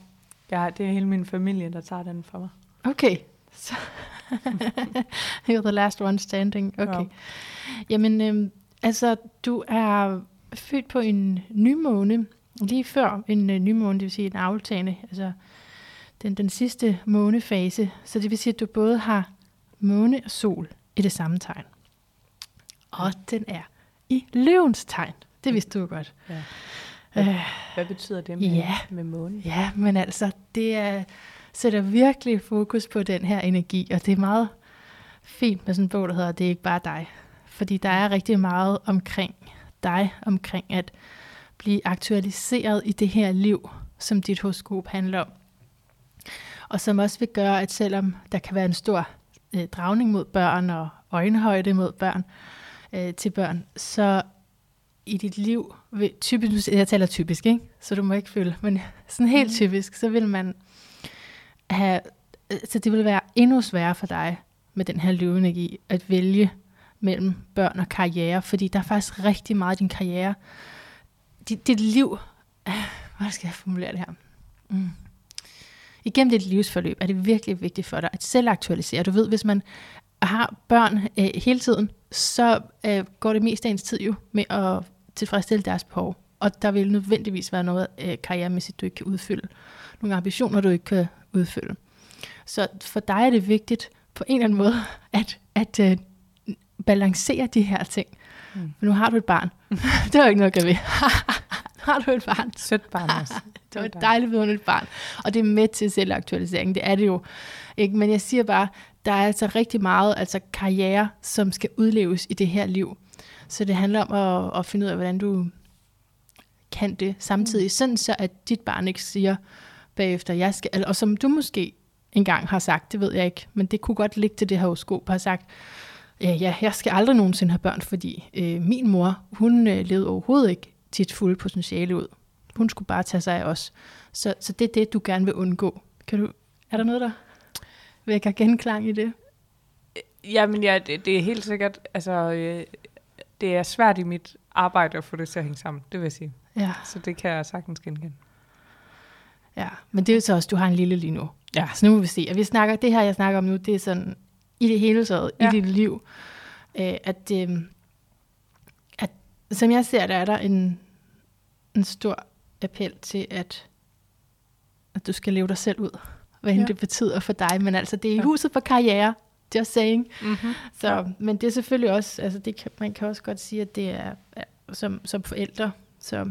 Speaker 2: ja, det er hele min familie, der tager den for mig.
Speaker 1: Okay. Så (laughs) You're the last one standing. Okay.
Speaker 2: Ja.
Speaker 1: Jamen, øhm, altså, du er født på en nymåne, lige før en øh, nymåne, det vil sige en aftagende, altså den, den sidste månefase. Så det vil sige, at du både har måne og sol i det samme tegn. Og den er i løvens tegn. Det vidste du jo godt.
Speaker 2: Ja.
Speaker 1: Øh,
Speaker 2: Hvad betyder det med,
Speaker 1: Ja.
Speaker 2: med månen?
Speaker 1: Ja, men altså, det er, sætter virkelig fokus på den her energi, og det er meget fint med sådan en bog, der hedder Det er ikke bare dig. Fordi der er rigtig meget omkring dig, omkring at blive aktualiseret i det her liv, som dit horoskop handler om. Og som også vil gøre, at selvom der kan være en stor øh, dragning mod børn og øjenhøjde mod børn, øh, til børn, så i dit liv, vil, typisk, jeg taler typisk, ikke? så du må ikke føle, men (laughs) sådan helt
Speaker 2: Mhm.
Speaker 1: typisk, så vil man have, øh, så det vil være endnu sværere for dig med den her løvenergi, at vælge mellem børn og karriere, fordi der er faktisk rigtig meget i din karriere. Dit, dit liv, øh, (sighs) hvordan skal jeg formulere det her? Mm. Igennem dit livsforløb er det virkelig vigtigt for dig at selv aktualisere. Du ved, hvis man har børn øh, hele tiden, så øh, går det mest af ens tid jo med at tilfredsstille deres behov. Og der vil nødvendigvis være noget øh, karrieremæssigt, du ikke kan udfylde. Nogle ambitioner, du ikke kan udfylde. Så for dig er det vigtigt på en eller anden måde (laughs) at, at øh, balancere de her ting.
Speaker 2: Mm.
Speaker 1: For nu har du et barn. (laughs) det er jo ikke noget at gøre ved. (laughs) har du et barn?
Speaker 2: Sødt barn (laughs) også.
Speaker 1: Det var et dejligt vidunderligt barn. Og det er med til selvaktualisering. Det er det jo. Ikke? Men jeg siger bare, der er altså rigtig meget altså karriere, som skal udleves i det her liv. Så det handler om at, at finde ud af, hvordan du kan det samtidig. Sådan så, at dit barn ikke siger bagefter, jeg skal, og som du måske engang har sagt, det ved jeg ikke, men det kunne godt ligge til det her horoskop, har sagt, ja, ja, jeg skal aldrig nogensinde have børn, fordi øh, min mor, hun øh, levede overhovedet ikke sit fulde potentiale ud. Hun skulle bare tage sig af os. Så, så det er det, du gerne vil undgå. Kan du, er der noget, der vækker genklang i det?
Speaker 2: Jamen ja, det, det er helt sikkert, altså, øh, det er svært i mit arbejde at få det til at hænge sammen, det vil jeg sige.
Speaker 1: Ja,
Speaker 2: Så det kan jeg sagtens genkende.
Speaker 1: ja. Men det er jo så også, du har en lille lige nu.
Speaker 2: Ja.
Speaker 1: Så nu må vi se. Og vi snakker, det her, jeg snakker om nu, det er sådan i det hele taget. Ja. i dit liv. Øh, at, øh, at, som jeg ser det, er der en, en stor appel til, at, at du skal leve dig selv ud. Hvad end
Speaker 2: Ja.
Speaker 1: det betyder for dig. Men altså, det er i huset for karriere. Just saying.
Speaker 2: Mm-hmm.
Speaker 1: Så, men det er selvfølgelig også, altså det kan, man kan også godt sige, at det er, er som, som forældre, så,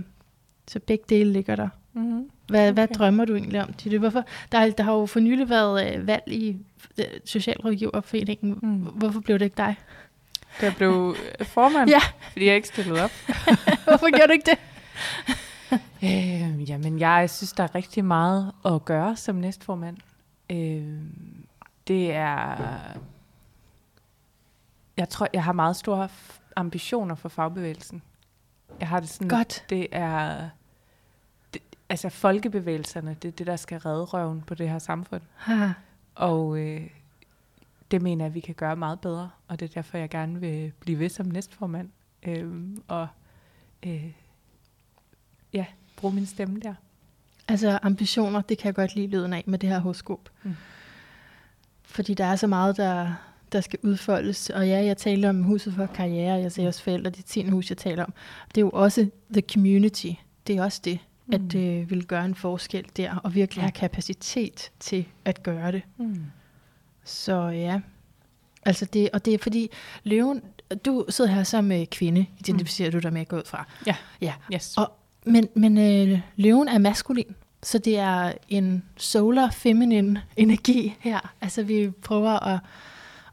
Speaker 1: så begge dele ligger der.
Speaker 2: Mm-hmm.
Speaker 1: Hvad, okay. hvad drømmer du egentlig om? Ditte? Hvorfor, der, har- der har jo for nylig været øh, valg i øh, Socialrådgiverforeningen.
Speaker 2: Mm.
Speaker 1: Hvorfor blev det ikke dig?
Speaker 2: Der blev øh, formand,
Speaker 1: Ja.
Speaker 2: fordi jeg ikke stillede op. (laughs)
Speaker 1: Hvorfor gjorde du ikke det? (laughs)
Speaker 2: Øh, jamen, jeg synes, der er rigtig meget at gøre som næstformand. Øh, det er... jeg tror, jeg har meget store ambitioner for fagbevægelsen. Jeg har det sådan,
Speaker 1: Godt.
Speaker 2: det er... Det, altså, folkebevægelserne, det er det, der skal redde røven på det her samfund.
Speaker 1: Ha.
Speaker 2: Og øh, det mener jeg, at vi kan gøre meget bedre. Og det er derfor, jeg gerne vil blive ved som næstformand. Øh, og øh, ja, bruge min stemme der.
Speaker 1: Altså ambitioner, det kan jeg godt lide lyden af med det her horoskop.
Speaker 2: Mm.
Speaker 1: Mm. Fordi der er så meget, der, der skal udfoldes. Og ja, jeg taler om huset for karriere, jeg ser også forældre, det 10. hus, jeg taler om. Det er jo også the community. Det er også det, mm. at det vil gøre en forskel der, og virkelig have kapacitet til at gøre det.
Speaker 2: Mm.
Speaker 1: Så ja, altså det, og det er fordi, løven, du sidder her som øh, kvinde, identificerer mm. du dig med at gå ud fra.
Speaker 2: Ja.
Speaker 1: Ja,
Speaker 2: Yes.
Speaker 1: og, men, men øh, løven er maskulin, så det er en solar feminine energi her. Altså vi prøver at,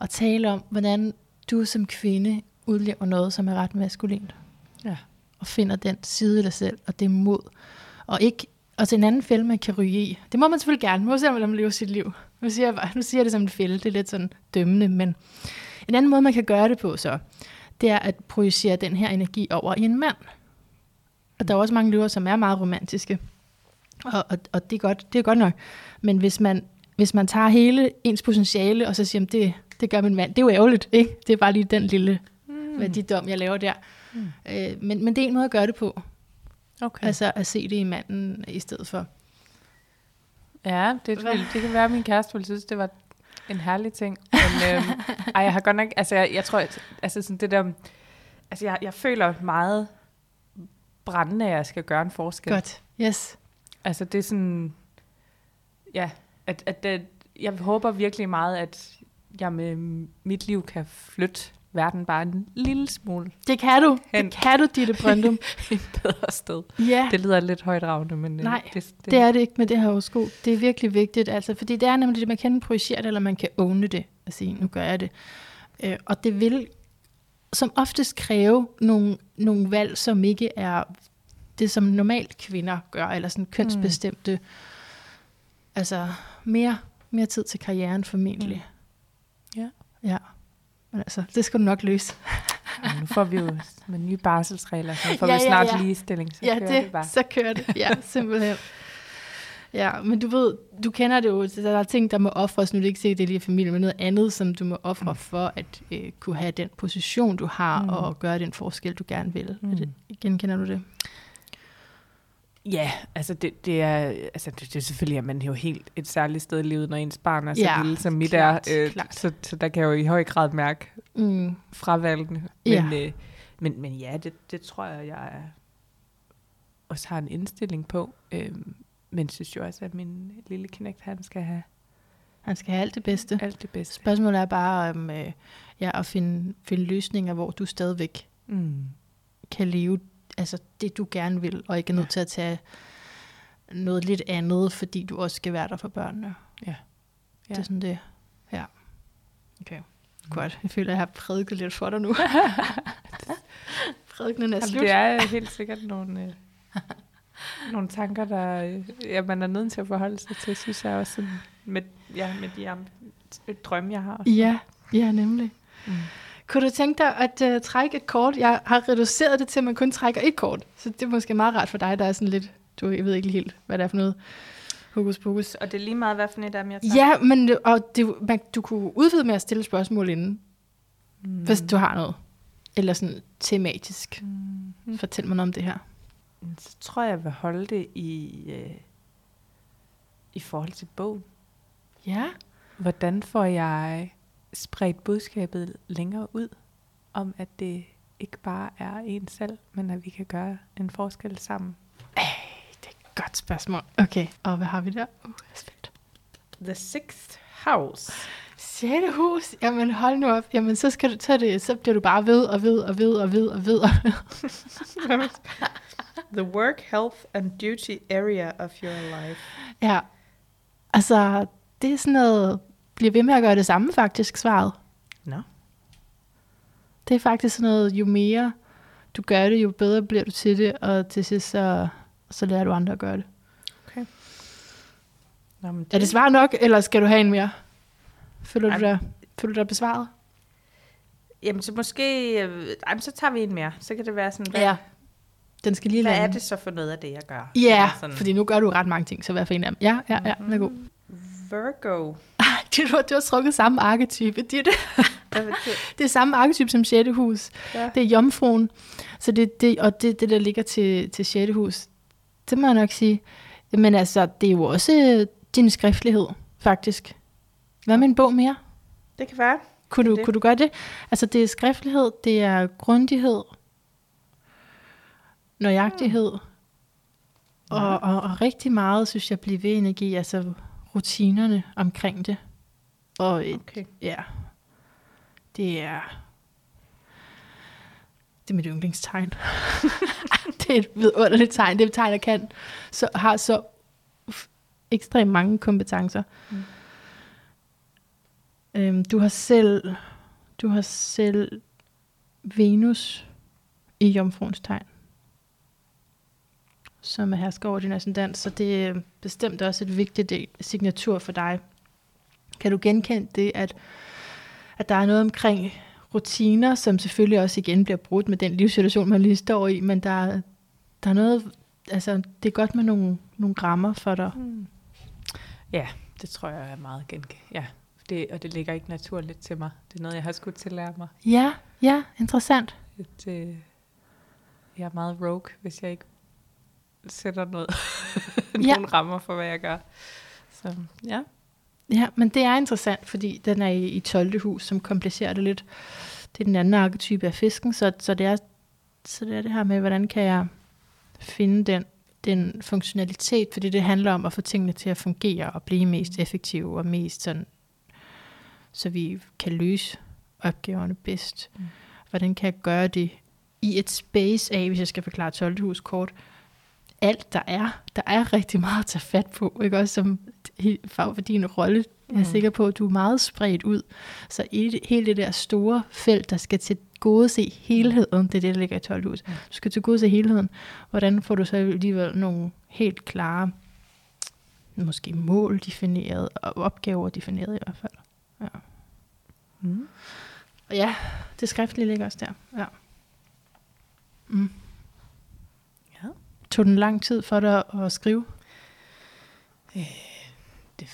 Speaker 1: at tale om, hvordan du som kvinde udlever noget, som er ret maskulint.
Speaker 2: Ja.
Speaker 1: Og finder den side af dig selv, og det mod. Og ikke og til en anden fælde, man kan ryge i. Det må man selvfølgelig gerne. Man må se, hvordan man lever sit liv. Nu siger, jeg, bare, nu siger jeg det som en fælde. Det er lidt sådan dømmende. Men en anden måde, man kan gøre det på så, det er at projicere den her energi over i en mand. Og der er også mange løver, som er meget romantiske. Og, og, og det, er godt, det er godt nok. Men hvis man, hvis man tager hele ens potentiale, og så siger, "Jamen, det, det gør min mand, det er jo ærgerligt, ikke? Det er bare lige den lille
Speaker 2: Mm.
Speaker 1: værdidom, jeg laver der.
Speaker 2: Mm.
Speaker 1: Øh, men, men det er en måde at gøre det på.
Speaker 2: Okay.
Speaker 1: Altså at se det i manden i stedet for.
Speaker 2: Ja, det,
Speaker 1: Hvad?
Speaker 2: vil, det kan være, at min kæreste ville synes, det var en herlig ting. Men øhm, (laughs) ej, jeg har godt nok, altså jeg, jeg tror, at, altså sådan det der, altså jeg, jeg føler meget brændende, at jeg skal gøre en forskel.
Speaker 1: Godt. Yes.
Speaker 2: Altså det er sådan, ja, at, at det, jeg håber virkelig meget, at jeg med mit liv kan flytte verden bare en lille smule
Speaker 1: Det kan du.
Speaker 2: Hen.
Speaker 1: Det kan du, Ditte Brøndum. (laughs)
Speaker 2: et bedre sted.
Speaker 1: ja,
Speaker 2: Det lyder lidt højdragende, men øh,
Speaker 1: Nej,
Speaker 2: det, det,
Speaker 1: det er det ikke med det her horoskop. Det er virkelig vigtigt, altså, fordi det er nemlig det, man kan projicere det, eller man kan åne det, og sige, nu gør jeg det. Øh, og det vil som oftest kræve nogle, nogle valg, som ikke er det, som normalt kvinder gør, eller sådan kønsbestemte, mm. altså mere, mere tid til karrieren formentlig.
Speaker 2: Ja.
Speaker 1: Ja. Men altså, det skal du nok løse. (laughs)
Speaker 2: Ja, nu får vi jo med nye barselsregler, så får
Speaker 1: Ja,
Speaker 2: vi snart
Speaker 1: ja.
Speaker 2: ja, ligestilling, så
Speaker 1: ja,
Speaker 2: kører
Speaker 1: det,
Speaker 2: det bare.
Speaker 1: så kører det. Ja, simpelthen. (laughs) Ja, men du ved, du kender det jo, så der er ting, der må ofres, nu er det ikke sikkert, det er lige familie, men noget andet, som du må ofre mm. for at øh, kunne have den position, du har,
Speaker 2: Mm.
Speaker 1: og gøre den forskel, du gerne vil.
Speaker 2: Mm.
Speaker 1: Det, genkender du det?
Speaker 2: Ja, altså det, det er, altså det, det er selvfølgelig, at man er jo helt et særligt sted i livet, når ens barn er så
Speaker 1: Ja,
Speaker 2: lille som mit
Speaker 1: klart,
Speaker 2: er. Øh,
Speaker 1: klart.
Speaker 2: så, så der kan jeg jo i høj grad mærke
Speaker 1: Mm.
Speaker 2: fravalgene. Men,
Speaker 1: Ja.
Speaker 2: øh, men, men ja, det, det tror jeg, jeg også har en indstilling på. Øh, men synes jo også, at min lille knægt, han skal have
Speaker 1: Han skal have alt det bedste.
Speaker 2: alt det bedste.
Speaker 1: Spørgsmålet er bare om øh, ja, at finde, finde løsninger, hvor du stadigvæk
Speaker 2: Mm.
Speaker 1: kan leve altså det, du gerne vil, og ikke er nødt til at tage noget lidt andet, fordi du også skal være der for børnene.
Speaker 2: Ja.
Speaker 1: Det
Speaker 2: Ja.
Speaker 1: er sådan det. Ja. Okay. Godt. Jeg føler, at jeg har prædiket lidt for dig nu. (laughs) Prædikenen er
Speaker 2: Jamen,
Speaker 1: slut.
Speaker 2: det er helt sikkert nogle, øh, nogle tanker, der øh, ja, man er nødt til at forholde sig til, synes jeg også, sådan med, ja, med de um, drømme, jeg har.
Speaker 1: Ja, ja, nemlig.
Speaker 2: Mm.
Speaker 1: Kunne du tænke dig at uh, trække et kort? Jeg har reduceret det til, at man kun trækker et kort. Så det er måske meget rart for dig, der er sådan lidt, du jeg ved ikke helt, hvad det er for noget hokus pokus.
Speaker 2: Og det er lige meget, hvad for et af dem, jeg
Speaker 1: Ja, men og det, man, du kunne udvide med at stille spørgsmål inden,
Speaker 2: mm.
Speaker 1: hvis du har noget. Eller sådan tematisk.
Speaker 2: Mm.
Speaker 1: Fortæl mig noget om det her.
Speaker 2: Så tror jeg, jeg vil holde det i, øh, i forhold til bogen.
Speaker 1: Ja.
Speaker 2: Hvordan får jeg spredt budskabet længere ud, om at det ikke bare er en selv, men at vi kan gøre en forskel sammen.
Speaker 1: Godt spørgsmål. Okay, og hvad har vi der? Uh, er spændt.
Speaker 2: The Sixth House.
Speaker 1: Sjette hus. Jamen hold nu op. Jamen så skal du tage det, så bliver du bare ved og ved og ved og ved og ved. Og ved. (laughs) (laughs)
Speaker 2: The work, health and duty area of your life.
Speaker 1: ja. Altså, det er sådan noget, bliver ved med at gøre det samme faktisk, svaret.
Speaker 2: Nå.
Speaker 1: Det er faktisk sådan noget, jo mere du gør det, jo bedre bliver du til det, og til sidst så, så lærer du andre at gøre det.
Speaker 2: Nå, men
Speaker 1: Er det svar nok, eller skal du have en mere? Føler du
Speaker 2: Ej.
Speaker 1: dig, føler du dig besvaret?
Speaker 2: Jamen, så måske... Øh, ej, men så tager vi en mere. Så kan det være sådan, hvad,
Speaker 1: Ja. Den skal lige
Speaker 2: hvad
Speaker 1: lande.
Speaker 2: er det så for noget af det, jeg gør?
Speaker 1: Ja,
Speaker 2: Eller sådan,
Speaker 1: fordi nu gør du ret mange ting, så hvad for en af dem? Ja, ja, ja, er god.
Speaker 2: Virgo.
Speaker 1: Du, har- du har trukket samme arketype. Det er, det, det er samme arketype som 6. hus.
Speaker 2: Ja.
Speaker 1: Det er jomfruen. Så det, det, og det, det, der ligger til, til 6. hus, det må jeg nok sige. Men altså, det er jo også øh, din skriftlighed, faktisk. Hvad med en bog mere?
Speaker 2: Det kan være.
Speaker 1: Kunne du,
Speaker 2: Det.
Speaker 1: kunne du gøre det? Altså, det er skriftlighed, det er grundighed, nøjagtighed, og, og, og rigtig meget, synes jeg, bliver ved energi, altså rutinerne omkring det. Og et,
Speaker 2: Okay.
Speaker 1: ja, det er, det er mit yndlingstegn. (laughs) det er et vidunderligt tegn. Det er et tegn, der kan, så, har så ekstremt mange kompetencer.
Speaker 2: Mm.
Speaker 1: Øhm, du har selv, du har selv Venus i jomfruens tegn, som er hersker over din ascendant, så det er bestemt også et vigtigt del- signatur for dig. Kan du genkende det, at, at der er noget omkring rutiner, som selvfølgelig også igen bliver brudt med den livssituation, man lige står i, men der, er- der er noget, altså det er godt med nogle, nogle rammer for dig.
Speaker 2: Hmm. Ja, det tror jeg er meget genkendt. Ja, det, og det ligger ikke naturligt til mig. Det er noget, jeg har skudt til at lære mig.
Speaker 1: Ja, ja, interessant.
Speaker 2: Et, øh, jeg er meget rogue, hvis jeg ikke sætter noget, (laughs)
Speaker 1: Ja.
Speaker 2: nogle rammer for, hvad jeg gør. Så ja.
Speaker 1: Ja, men det er interessant, fordi den er i, i 12. hus, som komplicerer det lidt. Det er den anden arketype af fisken, så, så, det er, så det er det her med, hvordan kan jeg finde den, den funktionalitet, fordi det handler om at få tingene til at fungere og blive mest effektive og mest sådan, så vi kan løse opgaverne bedst.
Speaker 2: Mm.
Speaker 1: Hvordan kan jeg gøre det i et space af, hvis jeg skal forklare 12. hus kort, alt der er, der er rigtig meget at tage fat på, ikke også som fag for din rolle. Jeg er
Speaker 2: Mm.
Speaker 1: sikker på, at du er meget spredt ud. Så i hele det der store felt, der skal til gode se helheden, det er det, der ligger i 12 hus.
Speaker 2: Mm.
Speaker 1: Du skal til gode se helheden. Hvordan får du så alligevel nogle helt klare, måske mål defineret, og opgaver defineret i hvert fald. Ja.
Speaker 2: Mm.
Speaker 1: Og ja, det skriftlige ligger også der. Ja. Mm. Tog den lang tid for dig at skrive?
Speaker 2: Det,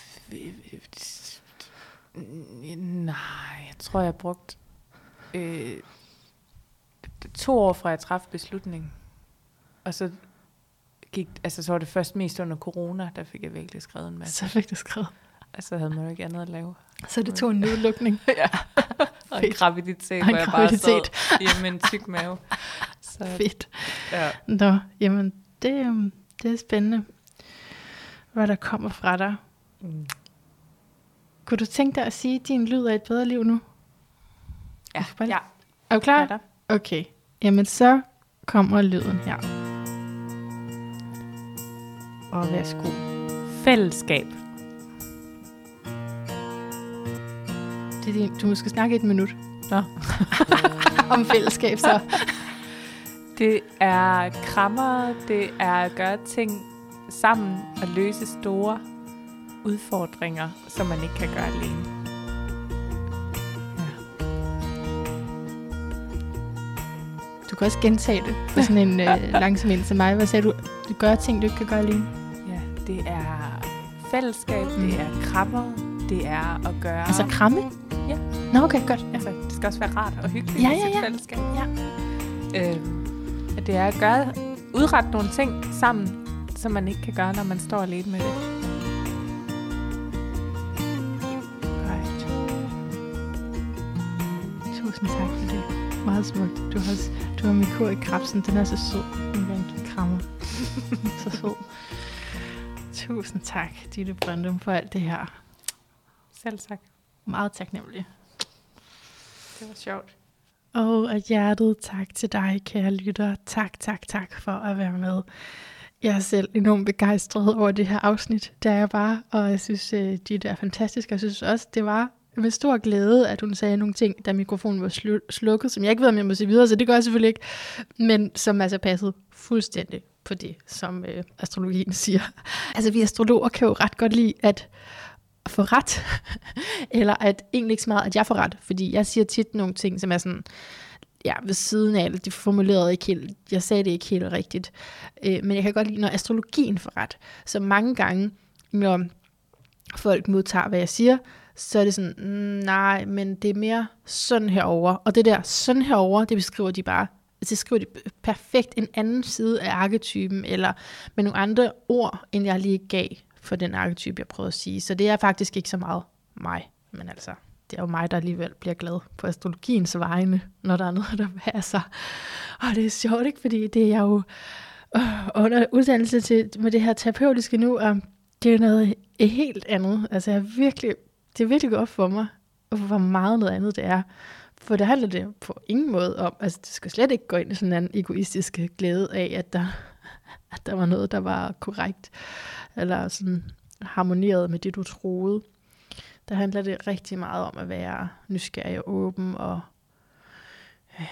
Speaker 2: nej, jeg tror, jeg har brugt øh, to år fra jeg træffede beslutningen. Og så gik, altså så var det først mest under corona, der fik jeg virkelig skrevet en masse.
Speaker 1: Så fik du skrevet.
Speaker 2: Altså havde man jo ikke andet at lave.
Speaker 1: Så det tog en nedlukning. (laughs)
Speaker 2: ja. Og en graviditet,
Speaker 1: Og en
Speaker 2: hvor jeg bare sad hjemme med en tyk mave. (laughs) Så,
Speaker 1: Fedt.
Speaker 2: ja.
Speaker 1: Nå, jamen, det, øhm, det er spændende, hvad der kommer fra dig.
Speaker 2: Mm.
Speaker 1: Kunne du tænke dig at sige, at din lyd er et bedre liv nu?
Speaker 2: Ja, ja.
Speaker 1: Er du klar?
Speaker 2: Der.
Speaker 1: Okay. Jamen, så kommer lyden her. Og værsgo.
Speaker 2: Fællesskab.
Speaker 1: Det er din, du skal snakke et minut
Speaker 2: Nå. (laughs)
Speaker 1: om fællesskab, så. (laughs)
Speaker 2: Det er krammer, det er at gøre ting sammen og løse store udfordringer, som man ikke kan gøre alene.
Speaker 1: Du kan også gentage det på sådan en øh, (laughs) langsom en til mig. Hvad sagde du? Du gør ting, du ikke kan gøre alene.
Speaker 2: Ja, det er fællesskab,
Speaker 1: Mm.
Speaker 2: det er krammer, det er at gøre...
Speaker 1: Altså kramme?
Speaker 2: Ja.
Speaker 1: Nå, okay, godt. Ja.
Speaker 2: altså, det skal også være rart og hyggeligt
Speaker 1: Ja,
Speaker 2: i
Speaker 1: ja,
Speaker 2: sit
Speaker 1: ja.
Speaker 2: fællesskab.
Speaker 1: Ja.
Speaker 2: Øhm, det er at gøre, udrette nogle ting sammen, som man ikke kan gøre, når man står alene med det.
Speaker 1: Right. Tusind tak for det. Meget smukt. Du har, også- du har min kur i krabsen. Den er så sød. Den give krammer. (laughs) så sød. Tusind tak, Ditte Brøndum, for alt det her.
Speaker 2: Selv tak.
Speaker 1: Meget taknemmelig.
Speaker 2: Det var sjovt.
Speaker 1: Og af hjertet tak til dig, kære lytter. Tak, tak, tak for at være med. Jeg er selv enormt begejstret over det her afsnit. Det er jeg bare, og jeg synes, det de er fantastiske. Jeg synes også, det var med stor glæde, at hun sagde nogle ting, da mikrofonen var slu- slukket, som jeg ikke ved, om jeg må sige videre, så det gør jeg selvfølgelig ikke, men som altså passede fuldstændig på det, som øh, astrologien siger. Altså, vi astrologer kan jo ret godt lide at få ret. (laughs) Eller at egentlig ikke så meget, at jeg får ret, fordi jeg siger tit nogle ting, som er sådan, ja, ved siden af, det formulerede ikke helt, jeg sagde det ikke helt rigtigt. Øh, men jeg kan godt lide, når astrologien får ret. Så mange gange, når folk modtager, hvad jeg siger, så er det sådan, mm, nej, men det er mere sådan herover. Og det der sådan herover, det beskriver de bare altså, det skriver de perfekt en anden side af arketypen, eller med nogle andre ord, end jeg lige gav for den arketype, jeg prøvede at sige. Så det er faktisk ikke så meget mig, men altså, det er jo mig, der alligevel bliver glad på astrologiens vegne, når der er noget, der passer. Og det er sjovt, ikke? Fordi det er jeg jo øh, under uddannelse til, med det her terapeutiske nu, og det er noget helt andet. Altså, jeg virkelig, det er virkelig godt for mig, hvor meget noget andet det er. For det handler det på ingen måde om, altså det skal slet ikke gå ind i sådan en egoistisk glæde af, at der, at der var noget, der var korrekt, eller sådan harmoneret med det, du troede. Der handler det rigtig meget om at være nysgerrig og åben og øh,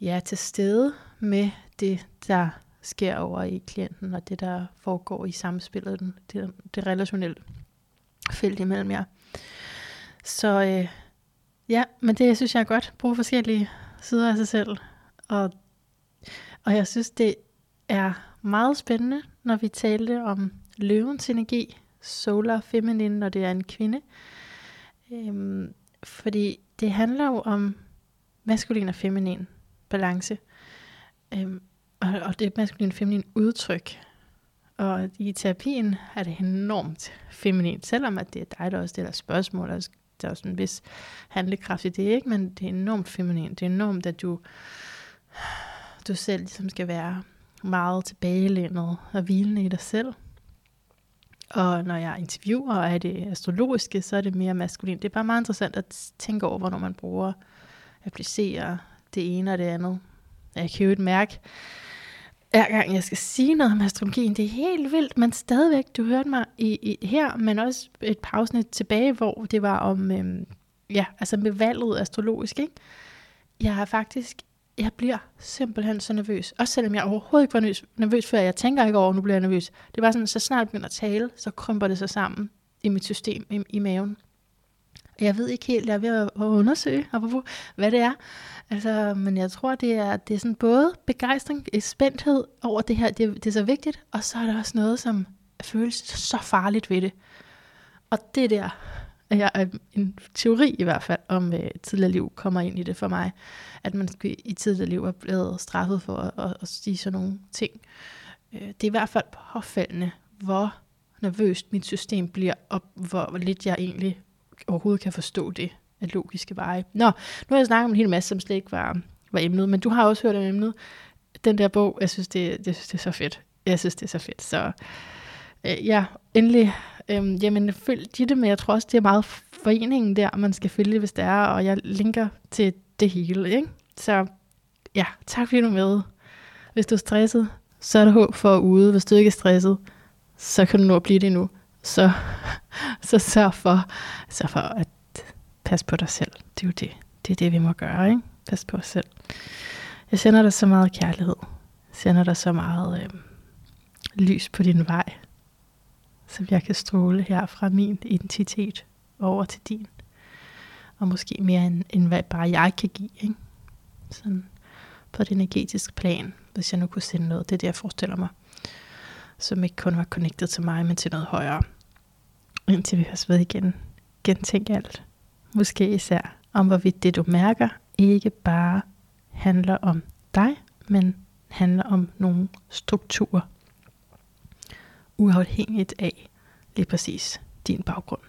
Speaker 1: ja, til stede med det, der sker over i klienten, og det, der foregår i samspillet, det, det relationelle felt imellem jer. Så øh, Ja, men det synes jeg er godt. Bruge forskellige sider af sig selv. Og, og jeg synes, det er meget spændende, når vi talte om løvens energi, solar feminine, når det er en kvinde. Øhm, fordi det handler jo om maskulin og feminin balance. Øhm, og, og det er maskulin og feminin udtryk. Og i terapien er det enormt feminin, selvom at det er dig, der også stiller spørgsmål og der er sådan en vis handlekraft i det, ikke? men det er enormt feminin. Det er enormt, at du, du selv ligesom skal være meget tilbagelænet og hvilende i dig selv. Og når jeg interviewer, er det astrologiske, så er det mere maskulin. Det er bare meget interessant at tænke over, hvornår man bruger, applicerer det ene og det andet. Jeg kan jo et mærke, hver gang jeg skal sige noget om astrologien. Det er helt vildt, men stadigvæk, du hørte mig i, i her, men også et pausnet tilbage, hvor det var om, øhm, ja, altså med valget astrologisk, ikke? Jeg har faktisk, jeg bliver simpelthen så nervøs. Også selvom jeg overhovedet ikke var nervøs, nervøs før. Jeg tænker ikke over, nu bliver jeg nervøs. Det var sådan, så snart jeg begynder at tale, så krymper det sig sammen i mit system, i, i maven. Jeg ved ikke helt, jeg er ved at undersøge, hvad det er. Altså, men jeg tror, det er, det er sådan både begejstring, øh, spændthed over det her, det, det er så vigtigt, og så er der også noget, som føles så farligt ved det. Og det der, jeg er en teori i hvert fald, om øh, tidligere liv kommer ind i det for mig, at man i tidligere liv er blevet straffet for at, at, at sige sådan nogle ting. Øh, det er i hvert fald påfaldende, hvor nervøst mit system bliver, og hvor lidt jeg egentlig overhovedet kan forstå det af logiske veje. Nå, nu har jeg snakket om en hel masse, som slet ikke var, var emnet, men du har også hørt om emnet. Den der bog, jeg synes, det, jeg synes, det er så fedt. Jeg synes, det er så fedt. Så øh, ja, endelig, Øhm, jamen følg det, men jeg tror også, det er meget foreningen der, man skal følge, hvis det er, og jeg linker til det hele, ikke? Så ja, tak fordi du er med. Hvis du er stresset, så er der håb for ude. Hvis du ikke er stresset, så kan du nå at blive det nu. Så, (laughs) så sørg for, sørg for at passe på dig selv. Det er jo det. Det er det, vi må gøre, ikke? Pas på os selv. Jeg sender dig så meget kærlighed. Jeg sender dig så meget øh, lys på din vej, så jeg kan stråle her fra min identitet over til din. Og måske mere end, end hvad bare jeg kan give, ikke? Sådan på et energetisk plan, hvis jeg nu kunne sende noget. Det er det, jeg forestiller mig. Som ikke kun var connected til mig, men til noget højere. Indtil vi høres ved igen. Gentænk alt måske især, om hvorvidt det du mærker ikke bare handler om dig, men handler om nogle strukturer, uafhængigt af lige præcis din baggrund.